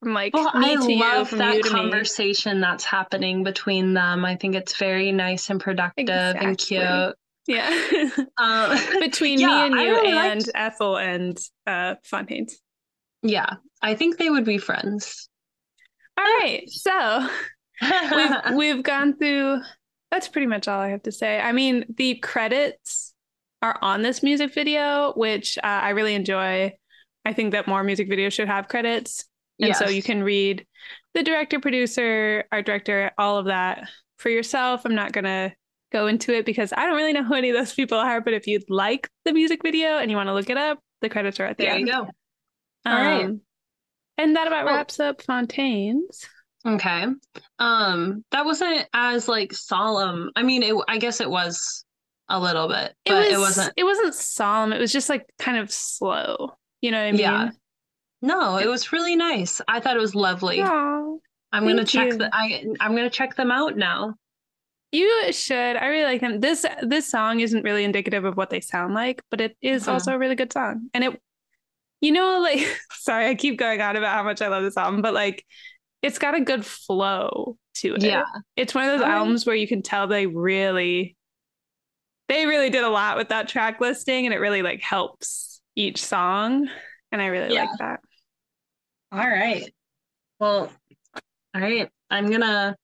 Speaker 2: From like
Speaker 1: Well,
Speaker 2: me
Speaker 1: I
Speaker 2: to you,
Speaker 1: love
Speaker 2: from
Speaker 1: that
Speaker 2: you to me.
Speaker 1: conversation that's happening between them. I think it's very nice and productive and
Speaker 2: Exactly.
Speaker 1: cute.
Speaker 2: Yeah. [laughs]
Speaker 1: Um, [laughs]
Speaker 2: Between
Speaker 1: Yeah,
Speaker 2: me and you
Speaker 1: really
Speaker 2: and
Speaker 1: liked-
Speaker 2: Ethel and uh Fontaines.
Speaker 1: yeah, I think they would be friends.
Speaker 2: All right. So we've [laughs] we've gone through that's pretty much all I have to say. I mean, the credits are on this music video, which uh, I really enjoy. I think that more music videos should have credits. And so you can read the director, producer, art director, all of that for yourself. I'm not going to go into it because I don't really know who any of those people are. But if you'd like the music video and you want to look it up, the credits are at the
Speaker 1: There
Speaker 2: end.
Speaker 1: you go. All right.
Speaker 2: Um, And that about wraps up Fontaines.
Speaker 1: Okay. Um, that wasn't as like solemn. I mean, it, I guess it was a little bit,
Speaker 2: It
Speaker 1: but
Speaker 2: was,
Speaker 1: it wasn't.
Speaker 2: It wasn't solemn. It was just like kind of slow. You know what I mean?
Speaker 1: Yeah. No, it was really nice. I thought it was lovely.
Speaker 2: Aw.
Speaker 1: I'm gonna check the. I I'm gonna check them out now.
Speaker 2: You should. I really like them. This this song isn't really indicative of what they sound like, but it is
Speaker 1: Mhm.
Speaker 2: also a really good song. And it, you know, [laughs] like sorry, I keep going on about how much I love this album, but like, it's got a good flow to it.
Speaker 1: Yeah.
Speaker 2: it's one of those
Speaker 1: Alright.
Speaker 2: albums where you can tell they really, they really did a lot with that track listing, and it really like helps each song. And I really
Speaker 1: Yeah.
Speaker 2: like that.
Speaker 1: All right. Well, all right. I'm gonna.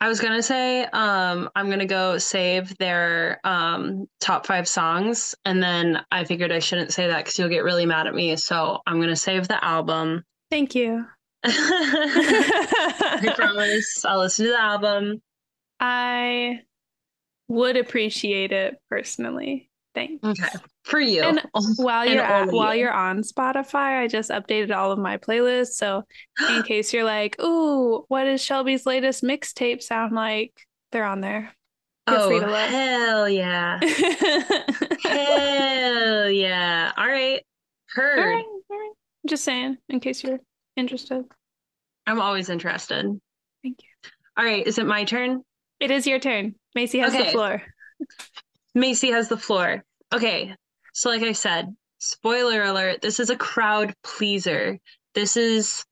Speaker 1: I was gonna say, um, I'm gonna go save their um top five songs, and then I figured I shouldn't say that because you'll get really mad at me. So I'm gonna save the album.
Speaker 2: Thank you. [laughs]
Speaker 1: I [laughs] promise I'll listen to the album.
Speaker 2: I would appreciate it personally. Thanks.
Speaker 1: Okay, for you.
Speaker 2: And while [laughs] you're at, while
Speaker 1: you.
Speaker 2: you're on Spotify, I just updated all of my playlists. So in [gasps] case you're like, "Ooh, what does Shelby's latest mixtape sound like?" They're on there. Feel
Speaker 1: oh hell yeah, [laughs] hell yeah! All right, heard.
Speaker 2: right, all right. Just saying, in case you're interested.
Speaker 1: I'm always interested.
Speaker 2: Thank you.
Speaker 1: All right, is it my turn?
Speaker 2: It is your turn. Macy has the floor.
Speaker 1: Macy has the floor. Okay. So, like I said, spoiler alert, this is a crowd pleaser. This is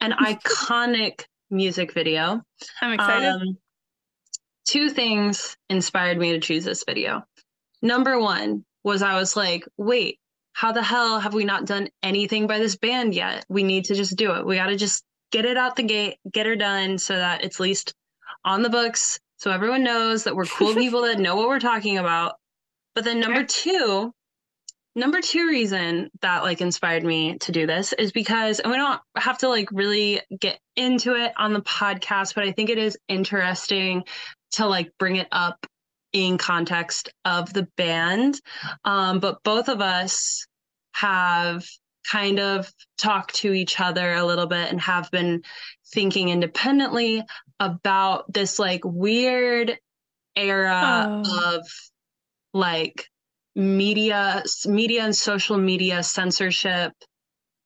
Speaker 1: an [laughs] iconic music video.
Speaker 2: I'm excited.
Speaker 1: Um, two things inspired me to choose this video. Number one was I was like, wait, how the hell have we not done anything by this band yet? We need to just do it. We got to just get it out the gate, get her done so that it's at least on the books so everyone knows that we're cool people that know what we're talking about. But then number two, number two reason that like inspired me to do this is because and we don't have to like really get into it on the podcast, but I think it is interesting to like bring it up in context of the band. Um, but both of us have kind of talked to each other a little bit and have been thinking independently about this like weird era
Speaker 2: Oh.
Speaker 1: of like media media and social media censorship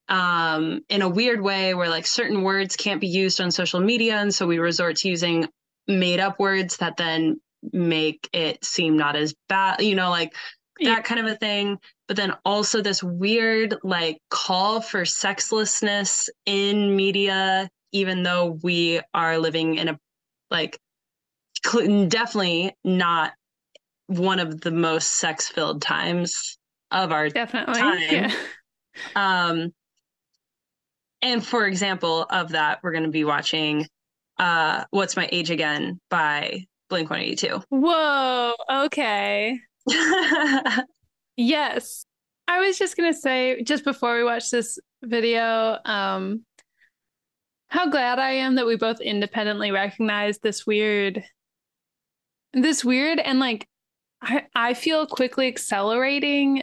Speaker 1: um in a weird way where like certain words can't be used on social media and so we resort to using made up words that then make it seem not as bad you know like that
Speaker 2: Yeah.
Speaker 1: kind of a thing but then also this weird like call for sexlessness in media even though we are living in a like definitely not one of the most sex filled times of our
Speaker 2: Definitely.
Speaker 1: time.
Speaker 2: Yeah.
Speaker 1: um and for example of that we're going to be watching uh what's my age again by blink 182
Speaker 2: Whoa. Okay. [laughs] Yes. I was just gonna say just before we watch this video, um, how glad I am that we both independently recognize this weird, this weird and like I I feel quickly accelerating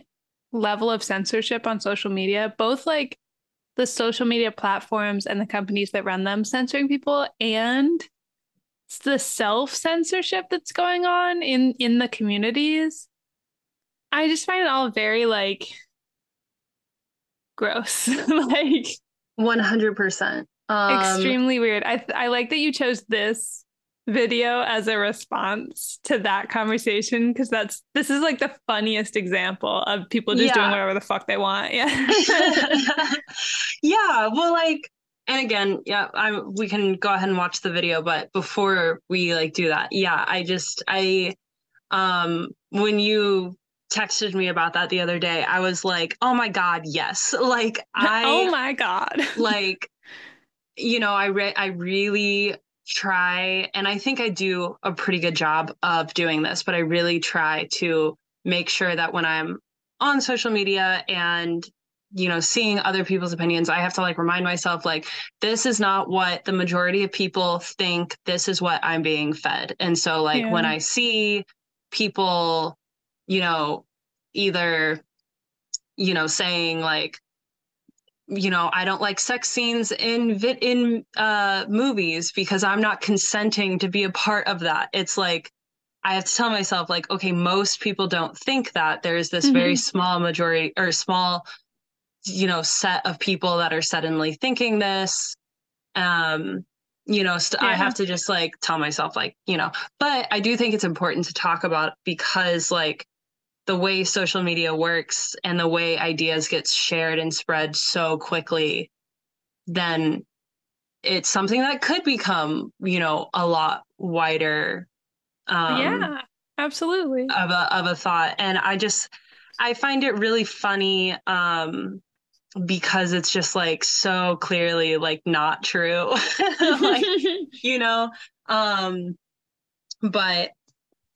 Speaker 2: level of censorship on social media, both like the social media platforms and the companies that run them censoring people and the self censorship that's going on in in the communities. I just find it all very like gross, [laughs] like
Speaker 1: 100% um
Speaker 2: extremely weird. I I like that you chose this video as a response to that conversation because that's this is like the funniest example of people just doing whatever the fuck they want. Yeah. [laughs] [laughs]
Speaker 1: yeah well like and again yeah i we can go ahead and watch the video but before we like do that yeah i just i um when you texted me about that the other day i was like oh my god yes [laughs] like i
Speaker 2: oh my god.
Speaker 1: like you know i re- i really try and i think i do a pretty good job of doing this but i really try to make sure that when i'm on social media and you know seeing other people's opinions i have to like remind myself like this is not what the majority of people think. This is what i'm being fed. And so like when i see people you know either you know saying like you know i don't like sex scenes in in uh movies because i'm not consenting to be a part of that. It's like i have to tell myself like okay most people don't think that there's this very
Speaker 2: Mhm.
Speaker 1: small majority or small you know set of people that are suddenly thinking this. Um you know st- i have to just like tell myself like you know but i do think it's important to talk about because like the way social media works and the way ideas get shared and spread so quickly then it's something that could become you know a lot wider um
Speaker 2: yeah, absolutely.
Speaker 1: of a of a thought and i just i find it really funny um because it's just like so clearly like not true [laughs] like [laughs] you know um, but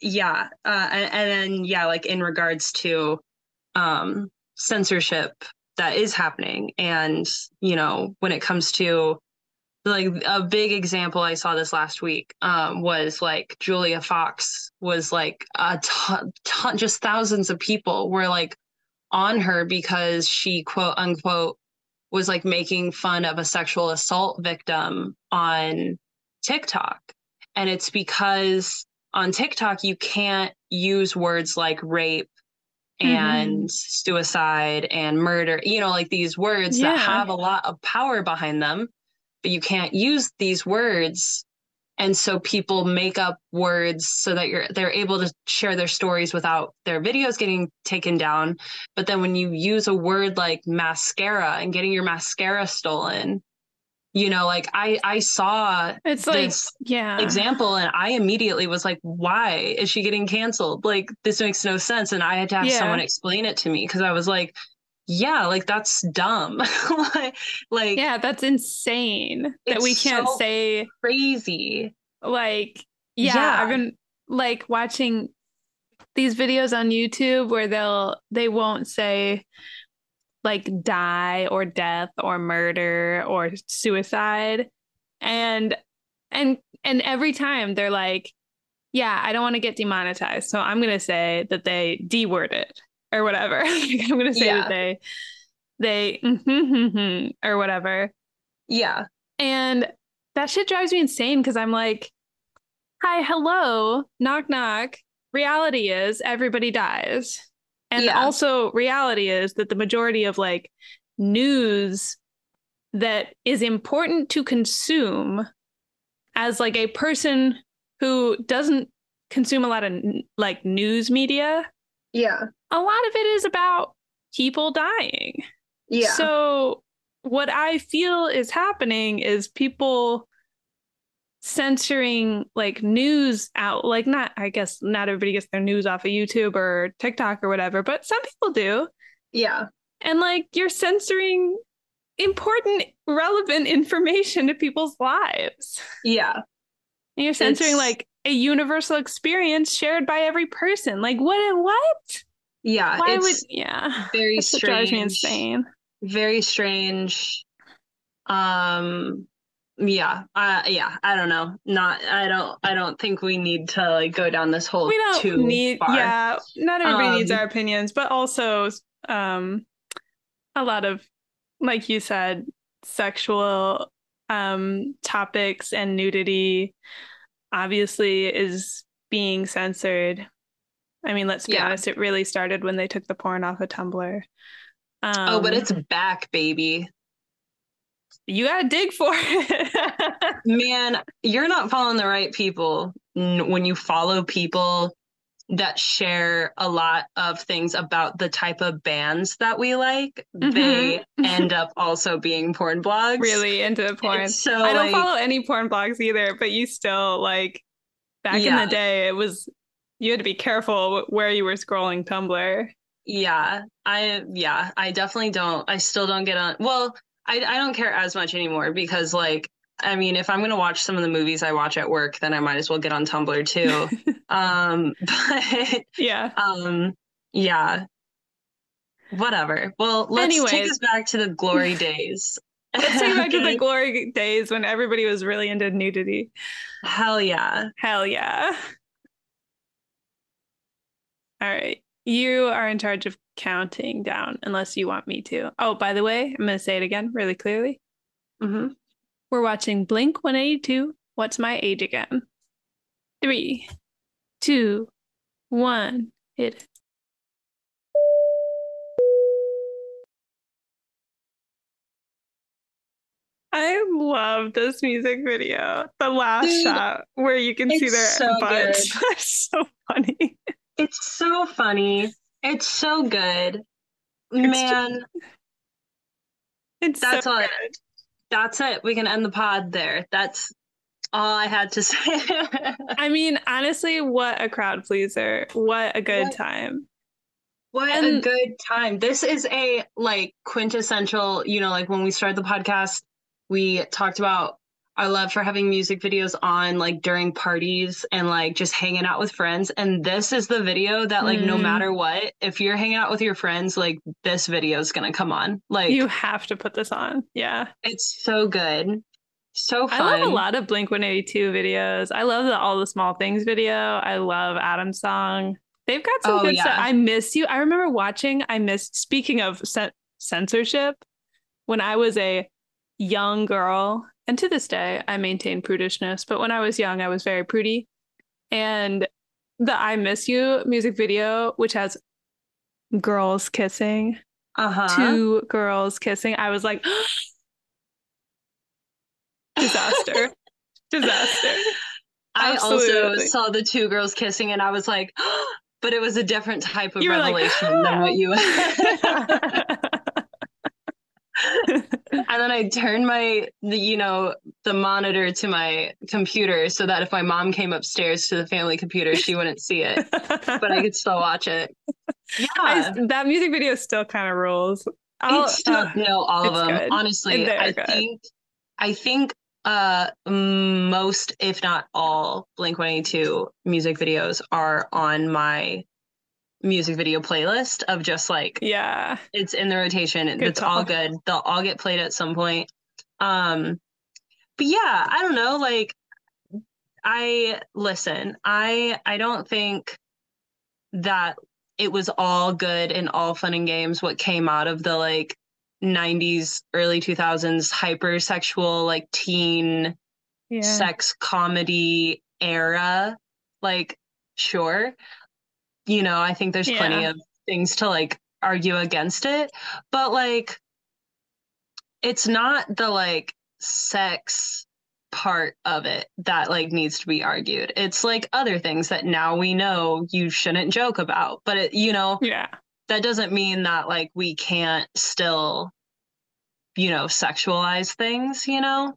Speaker 1: yeah, uh, and, and then yeah, like in regards to um censorship that is happening, and you know when it comes to like a big example I saw this last week um, was like Julia Fox was like a ton, ton, just thousands of people were like on her because she quote unquote was like making fun of a sexual assault victim on TikTok. And it's because on TikTok, you can't use words like rape and mm-hmm. suicide and murder, you know, like these words yeah. that have a lot of power behind them, but you can't use these words and so people make up words so that you're they're able to share their stories without their videos getting taken down but then when you use a word like mascara and getting your mascara stolen you know like i i saw
Speaker 2: it's like yeah.
Speaker 1: example and i immediately was like why is she getting canceled? Like this makes no sense. And i had to have yeah. someone explain it to me because i was like yeah like that's dumb. [laughs] Like
Speaker 2: yeah that's insane that we can't so say
Speaker 1: crazy.
Speaker 2: Like yeah, yeah. I've been like watching these videos on youtube where they'll they won't say like die or death or murder or suicide and and and every time they're like yeah i don't want to get demonetized so i'm going to say that they d-word it or whatever. [laughs] I'm gonna say yeah. that they they or whatever.
Speaker 1: Yeah.
Speaker 2: And that shit drives me insane because I'm like, hi, hello, knock knock. Reality is everybody dies. And yeah. also reality is that the majority of like news that is important to consume as like a person who doesn't consume a lot of like news media
Speaker 1: yeah.
Speaker 2: A lot of it is about people dying.
Speaker 1: Yeah.
Speaker 2: So what I feel is happening is people censoring like news out like not I guess not everybody gets their news off of YouTube or TikTok or whatever, but some people do.
Speaker 1: Yeah.
Speaker 2: And like you're censoring important relevant information to people's lives.
Speaker 1: Yeah.
Speaker 2: And you're censoring it's... like a universal experience shared by every person. Like what? What?
Speaker 1: Yeah,
Speaker 2: Why would yeah?
Speaker 1: Very strange. Drives
Speaker 2: me insane.
Speaker 1: Very strange. Um. Yeah. Uh, yeah. I don't know. Not. I don't. I don't think we need to like go down this whole.
Speaker 2: We don't need.
Speaker 1: Far.
Speaker 2: Yeah. Not everybody um, needs our opinions, but also, um, a lot of, like you said, sexual um topics and nudity obviously is being censored. I mean, let's be yeah. honest, it really started when they took the porn off of Tumblr.
Speaker 1: Um, oh, but it's back, baby.
Speaker 2: You gotta dig for it. [laughs]
Speaker 1: Man, you're not following the right people when you follow people that share a lot of things about the type of bands that we like, mm-hmm. they [laughs] end up also being porn blogs.
Speaker 2: Really into porn. so I don't like, follow any porn blogs either, but you still like back yeah. in the day, it was you had to be careful where you were scrolling Tumblr.
Speaker 1: Yeah, I yeah, I definitely don't. I still don't get on. Well, I I don't care as much anymore because like I mean, if I'm going to watch some of the movies I watch at work, then I might as well get on Tumblr too. [laughs] um, [laughs] but
Speaker 2: yeah,
Speaker 1: um, yeah, whatever. Well, let's Anyways. take us back to the glory days. [laughs]
Speaker 2: let's take us back to the glory days when everybody was really into nudity.
Speaker 1: Hell yeah.
Speaker 2: Hell yeah. All right. You are in charge of counting down unless you want me to. Oh, by the way, I'm going to say it again really clearly.
Speaker 1: Mm-hmm.
Speaker 2: We're watching Blink 182. What's my age again? Three, two, one, hit it. I love this music video. The last Dude, shot where you can see their so butts. [laughs] It's so funny.
Speaker 1: It's so funny. It's so good. It's Man. Just,
Speaker 2: it's that's so all good
Speaker 1: that's it. We can end the pod there. That's all I had to [laughs] say.
Speaker 2: I mean, honestly, what a crowd pleaser. What a good what, time.
Speaker 1: What and, a good time. This is a like quintessential, you know, like when we started the podcast, we talked about I love for having music videos on like during parties and like just hanging out with friends. And this is the video that like no
Speaker 2: Mm.
Speaker 1: matter what, if you're hanging out with your friends, like this video is gonna come on. Like
Speaker 2: You have to put this on. Yeah.
Speaker 1: it's so good. So fun.
Speaker 2: I love a lot of Blink 182 videos. I love the All the Small Things video. I love Adam's song. They've got some
Speaker 1: Oh,
Speaker 2: good
Speaker 1: yeah.
Speaker 2: stuff. I miss you. I remember watching, I missed, speaking of cen- censorship, when I was a young girl, and to this day, I maintain prudishness, but when I was young, I was very prudy. And the I Miss You music video, which has girls kissing,
Speaker 1: uh-huh.
Speaker 2: two girls kissing, I was like, [gasps] disaster. [laughs] disaster.
Speaker 1: I also saw the two girls kissing and I was like, [gasps] but it was a different type of
Speaker 2: You were like,
Speaker 1: revelation than what you [gasps] [laughs] [laughs] and then I turned my the you know the monitor to my computer so that if my mom came upstairs to the family computer she wouldn't see it but I could still watch it. Yeah.
Speaker 2: I- that music video still kind of rules. I'll-
Speaker 1: it's still
Speaker 2: uh,
Speaker 1: no all of them
Speaker 2: good.
Speaker 1: honestly I
Speaker 2: good.
Speaker 1: think I think uh most if not all Blink 182 music videos are on my music video playlist of just like
Speaker 2: yeah.
Speaker 1: it's in the rotation.
Speaker 2: Good
Speaker 1: it's all good. They'll all get played at some point. Um but yeah I don't know like I listen I I don't think that it was all good and all fun and games what came out of the like 90s early 2000s hypersexual like teen
Speaker 2: Yeah.
Speaker 1: sex comedy era. Like sure you know i think there's plenty of things to like argue against it but like it's not the like sex part of it that like needs to be argued it's like other things that now we know you shouldn't joke about but it you know
Speaker 2: Yeah.
Speaker 1: that doesn't mean that like we can't still you know sexualize things you know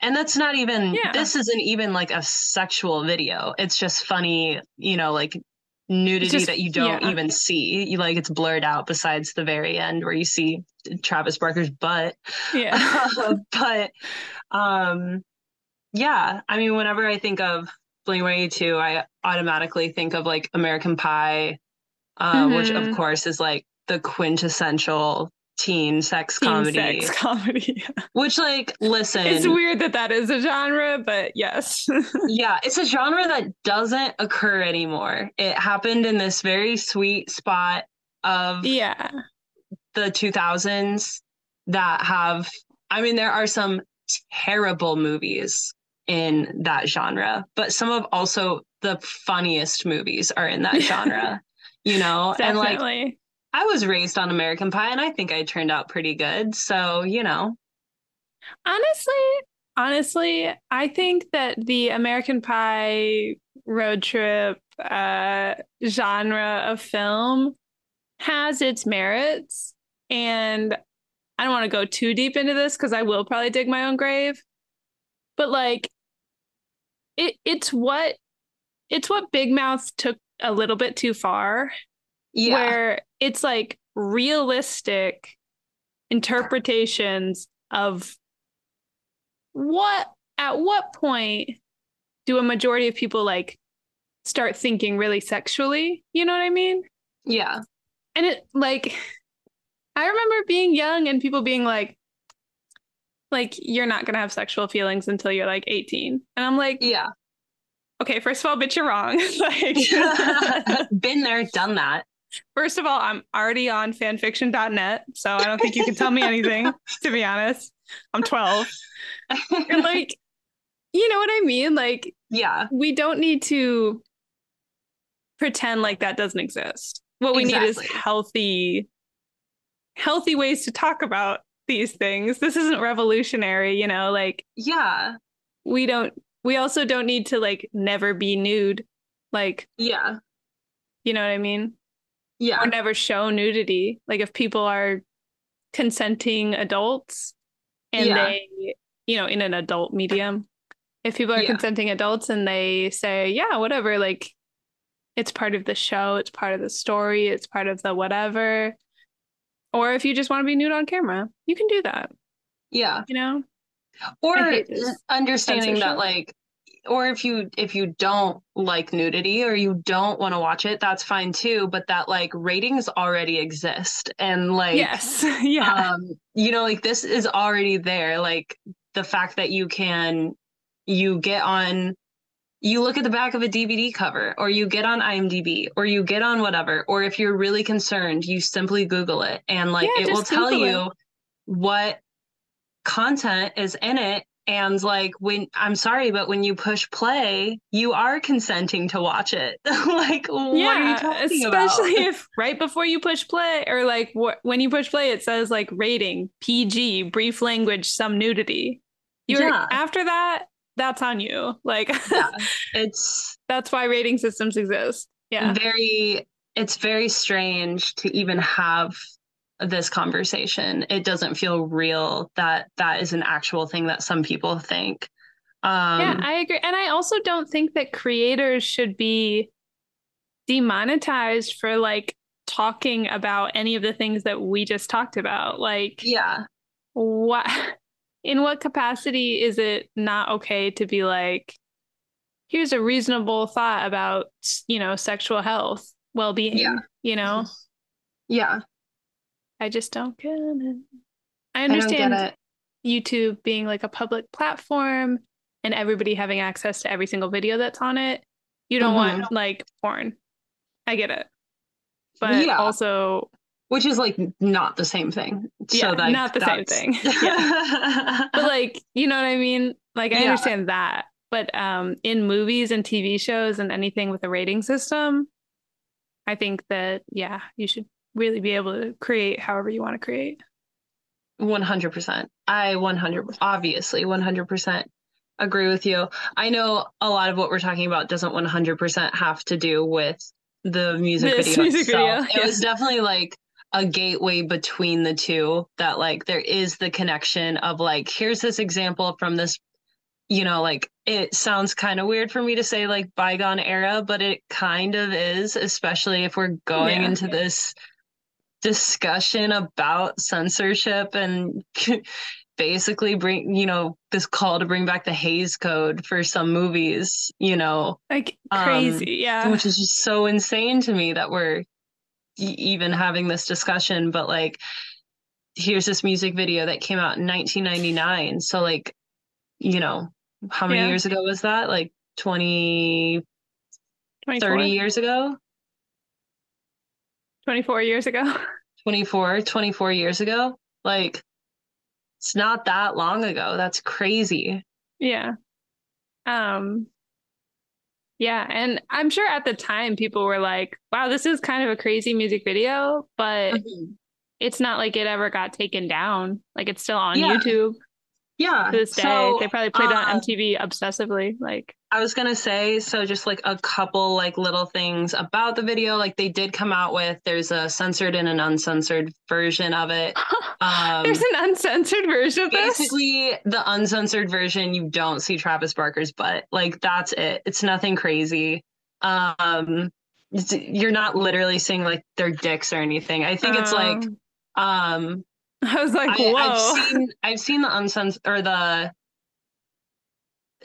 Speaker 1: and that's not even
Speaker 2: Yeah.
Speaker 1: this isn't even like a sexual video it's just funny you know like nudity
Speaker 2: just-
Speaker 1: that you don't
Speaker 2: yeah.
Speaker 1: even see you like it's blurred out besides the very end where you see travis barker's butt
Speaker 2: Yeah. [laughs]
Speaker 1: but um yeah i mean whenever i think of blink 182 i automatically think of like american pie uh, which of
Speaker 2: Mhm.
Speaker 1: course is like the quintessential teen sex
Speaker 2: Teen
Speaker 1: comedy
Speaker 2: sex [laughs] comedy.
Speaker 1: which like listen
Speaker 2: it's weird that that is a genre, but yes. [laughs]
Speaker 1: yeah it's a genre that doesn't occur anymore it happened in this very sweet spot of
Speaker 2: yeah.
Speaker 1: the 2000s that have i mean there are some terrible movies in that genre but some of also the funniest movies are in that [laughs] genre you know and like
Speaker 2: Definitely.
Speaker 1: I was raised on american pie and i think i turned out pretty good so you know
Speaker 2: honestly, honestly, I think that the American Pie road trip uh, genre of film has its merits. And I don't want to go too deep into this because I will probably dig my own grave. But like it it's what it's what Big Mouth took a little bit too far
Speaker 1: yeah.
Speaker 2: where it's like realistic interpretations of what at what point do a majority of people like start thinking really sexually? You know what i mean?
Speaker 1: Yeah.
Speaker 2: And it like i remember being young and people being like like you're not going to have sexual feelings until you're like 18 and i'm like
Speaker 1: yeah.
Speaker 2: Okay first of all bitch you're wrong. [laughs] Like [laughs]
Speaker 1: been there done that
Speaker 2: First of all, I'm already on fanfiction.net, so I don't think you can tell me anything, [laughs] to be honest. I'm 12. And like, you know what I mean? Like,
Speaker 1: yeah
Speaker 2: we don't need to pretend like that doesn't exist. What we need is healthy, healthy ways to talk about these things. This isn't revolutionary, you know, like
Speaker 1: yeah
Speaker 2: we don't we also don't need to like never be nude. Like,
Speaker 1: yeah
Speaker 2: you know what I mean?
Speaker 1: Yeah
Speaker 2: or never show nudity. Like if people are consenting adults and
Speaker 1: Yeah.
Speaker 2: they, you know, in an adult medium, if people are
Speaker 1: Yeah.
Speaker 2: consenting adults and they say, yeah, whatever, like it's part of the show, it's part of the story, it's part of the whatever. Or if you just want to be nude on camera, you can do that,
Speaker 1: yeah
Speaker 2: you know?
Speaker 1: or understanding that like or if you if you don't like nudity or you don't want to watch it that's fine too but that like ratings already exist and like
Speaker 2: yes. [laughs] yeah.
Speaker 1: um you know like this is already there like the fact that you can you get on you look at the back of a DVD cover or you get on IMDb or you get on whatever or if you're really concerned you simply google it and like
Speaker 2: Yeah,
Speaker 1: it will
Speaker 2: just
Speaker 1: tell
Speaker 2: Google
Speaker 1: you what content is in it and like when I'm sorry but when you push play you are consenting to watch it [laughs] like what are you
Speaker 2: yeah, especially
Speaker 1: about [laughs]
Speaker 2: if right before you push play or like wh- when you push play, it says like rating PG, brief language, some nudity. You're
Speaker 1: Yeah.
Speaker 2: after that, that's on you. Like [laughs]
Speaker 1: yeah it's
Speaker 2: that's why rating systems exist. Yeah.
Speaker 1: very it's very strange to even have this conversation it doesn't feel real that that is an actual thing that some people think um
Speaker 2: yeah, I agree. And I also don't think that creators should be demonetized for like talking about any of the things that we just talked about. Like
Speaker 1: yeah
Speaker 2: what [laughs] in what capacity is it not okay to be like here's a reasonable thought about you know sexual health well-being
Speaker 1: Yeah.
Speaker 2: you know
Speaker 1: yeah
Speaker 2: i just don't get it. I
Speaker 1: i
Speaker 2: understand
Speaker 1: get it.
Speaker 2: Youtube being like a public platform and everybody having access to every single video that's on it. You don't
Speaker 1: Mhm.
Speaker 2: want like porn. I get it. But
Speaker 1: Yeah.
Speaker 2: also
Speaker 1: which is like not the same thing.
Speaker 2: Yeah,
Speaker 1: so
Speaker 2: not the same
Speaker 1: that's-
Speaker 2: thing. [laughs] [laughs] but like you know what i mean? Like i
Speaker 1: Yeah.
Speaker 2: understand that. But um in movies and tv shows and anything with a rating system i think that yeah you should really be able to create however you want to create
Speaker 1: 100%. I 100 obviously 100% agree with you. I know a lot of what we're talking about doesn't 100% have to do with the music
Speaker 2: This
Speaker 1: video.
Speaker 2: music video,
Speaker 1: itself.
Speaker 2: yeah.
Speaker 1: It was definitely like a gateway between the two that like there is the connection of like here's this example from this you know like it sounds kind of weird for me to say like bygone era but it kind of is especially if we're going
Speaker 2: Yeah.
Speaker 1: into this discussion about censorship and [laughs] basically bring you know this call to bring back the Hays Code for some movies you know?
Speaker 2: Like
Speaker 1: Um,
Speaker 2: crazy yeah.
Speaker 1: which is just so insane to me that we're even having this discussion but like here's this music video that came out in 1999 so like you know how many
Speaker 2: Yeah.
Speaker 1: years ago was that? Like 20
Speaker 2: 24,
Speaker 1: 30 years ago
Speaker 2: 24 years ago? [laughs]
Speaker 1: 24 24 years ago? Like it's not that long ago. That's crazy.
Speaker 2: Yeah. Um yeah and i'm sure at the time people were like wow this is kind of a crazy music video but it's not like it ever got taken down. Like it's still on
Speaker 1: Yeah.
Speaker 2: YouTube
Speaker 1: yeah
Speaker 2: to this day.
Speaker 1: so,
Speaker 2: they probably played
Speaker 1: uh,
Speaker 2: on MTV obsessively. Like
Speaker 1: I was gonna say, so just like a couple like little things about the video. Like they did come out with there's a censored and an uncensored version of it. [laughs] Um
Speaker 2: there's an uncensored version of this.
Speaker 1: basically the uncensored version, you don't see Travis Barker's butt. Like that's it. It's nothing crazy. Um you're not literally seeing like their dicks or anything. I think it's like
Speaker 2: Um,
Speaker 1: um [laughs]
Speaker 2: I was like,
Speaker 1: I,
Speaker 2: whoa.
Speaker 1: I've seen I've seen the uncensored or the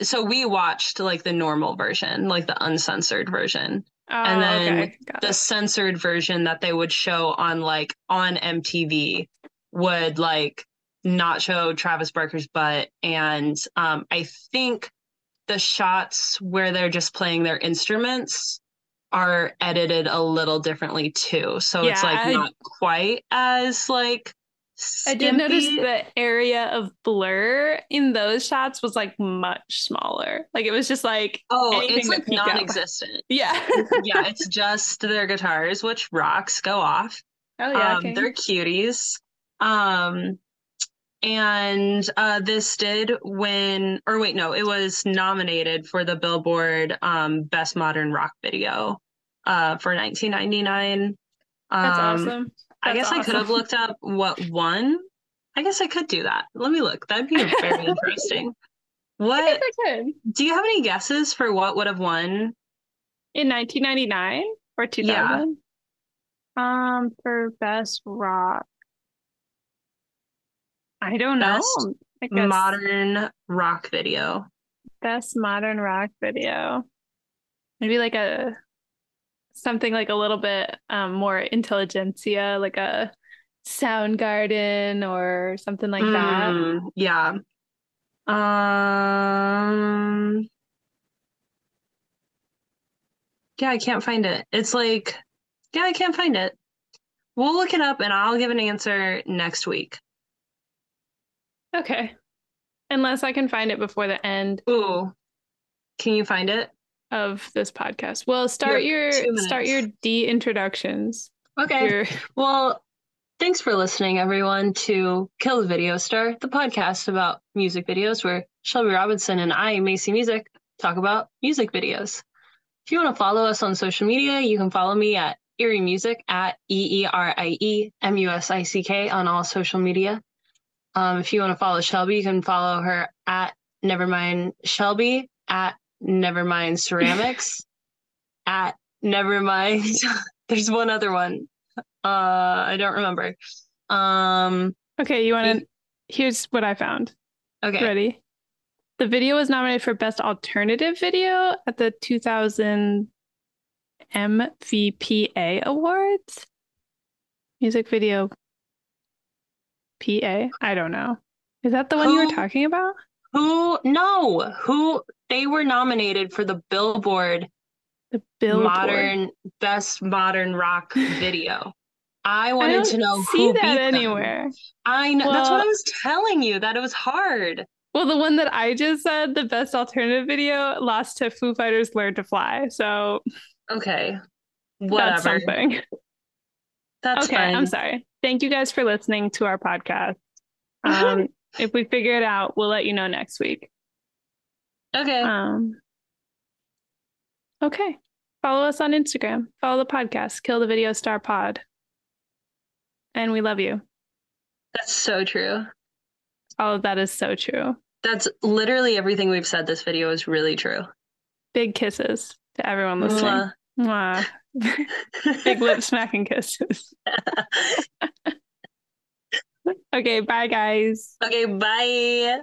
Speaker 1: so we watched like the normal version, like the uncensored version.
Speaker 2: oh,
Speaker 1: and then
Speaker 2: okay.
Speaker 1: The censored version that they would show on like on MTV would like not show Travis Barker's butt and um I think the shots where they're just playing their instruments are edited a little differently too. So it's like
Speaker 2: I-
Speaker 1: not quite as like
Speaker 2: I did notice the area of blur in those shots was like much smaller. Like it was just like,
Speaker 1: Oh,
Speaker 2: anything
Speaker 1: it's like non-existent. [laughs]
Speaker 2: yeah.
Speaker 1: yeah, it's just their guitars, which rocks go off.
Speaker 2: oh yeah.
Speaker 1: um,
Speaker 2: okay.
Speaker 1: They're cuties. Um, and uh, this did win, or wait, no, it was nominated for the Billboard um, Best Modern Rock Video uh, for 1999.
Speaker 2: That's
Speaker 1: Um,
Speaker 2: awesome.
Speaker 1: I guess I could have looked up what won. I guess I could do that. Let me look. That'd be very [laughs] interesting.
Speaker 2: I
Speaker 1: What
Speaker 2: I could.
Speaker 1: do you have any guesses for what would have won?
Speaker 2: In 1999 or 2000? Um, for best rock. I don't know. I guess
Speaker 1: modern rock video.
Speaker 2: best modern rock video. Maybe like a something like a little bit um, more intelligentsia, like a Soundgarden or something like that.
Speaker 1: Mm, yeah. Um. Yeah, I can't find it. It's like, yeah, I can't find it. We'll look it up and I'll give an answer next week.
Speaker 2: Okay. Unless I can find it before the end
Speaker 1: Ooh, can you find it?
Speaker 2: Of this podcast. Well, start
Speaker 1: Your
Speaker 2: your start your
Speaker 1: minutes.
Speaker 2: de-introductions.
Speaker 1: Okay.
Speaker 2: Your
Speaker 1: Well, thanks for listening, everyone, to Kill the Video Star, the podcast about music videos where Shelby Robinson and I, Macy Music, talk about music videos. If you want to follow us on social media, you can follow me at Eerie Musick at E E R I E M U S I C K on all social media. Um, if you want to follow Shelby, you can follow her at Nevermind Shelby at Nevermind Ceramics [laughs] at Nevermind. [laughs] There's one other one. Uh, I don't remember. Um,
Speaker 2: Okay, you want to Here's what I found.
Speaker 1: okay.
Speaker 2: Ready? The video was nominated for Best Alternative Video at the 2000 MVPA Awards. Music Video PA? I don't know. Is that the one you were talking about?
Speaker 1: Who? No. Who? They were nominated for the Billboard
Speaker 2: The Billboard.
Speaker 1: Modern Best Modern Rock [laughs] Video. I
Speaker 2: I
Speaker 1: wanted
Speaker 2: don't
Speaker 1: to know
Speaker 2: see
Speaker 1: who
Speaker 2: that
Speaker 1: beat them.
Speaker 2: anywhere.
Speaker 1: I know. That's what I was telling you. That it was hard.
Speaker 2: Well, the one that I just said, the best alternative video, lost to Foo Fighters Learn to Fly. So
Speaker 1: Okay.
Speaker 2: that's
Speaker 1: Whatever.
Speaker 2: something.
Speaker 1: That's
Speaker 2: okay,
Speaker 1: fine.
Speaker 2: I'm sorry. Thank you guys for listening to our podcast. [laughs] Um, if we figure it out, we'll let you know next week.
Speaker 1: Okay.
Speaker 2: Um, okay. Follow us on Instagram. Follow the podcast, Kill the Video Star Pod. And we love you.
Speaker 1: That's so true.
Speaker 2: All of that is so true.
Speaker 1: That's literally everything we've said this video is really true.
Speaker 2: Big kisses to everyone listening.
Speaker 1: Mwah.
Speaker 2: Mwah. [laughs] Big lip smacking kisses. [laughs] [laughs] okay, bye guys.
Speaker 1: okay, bye.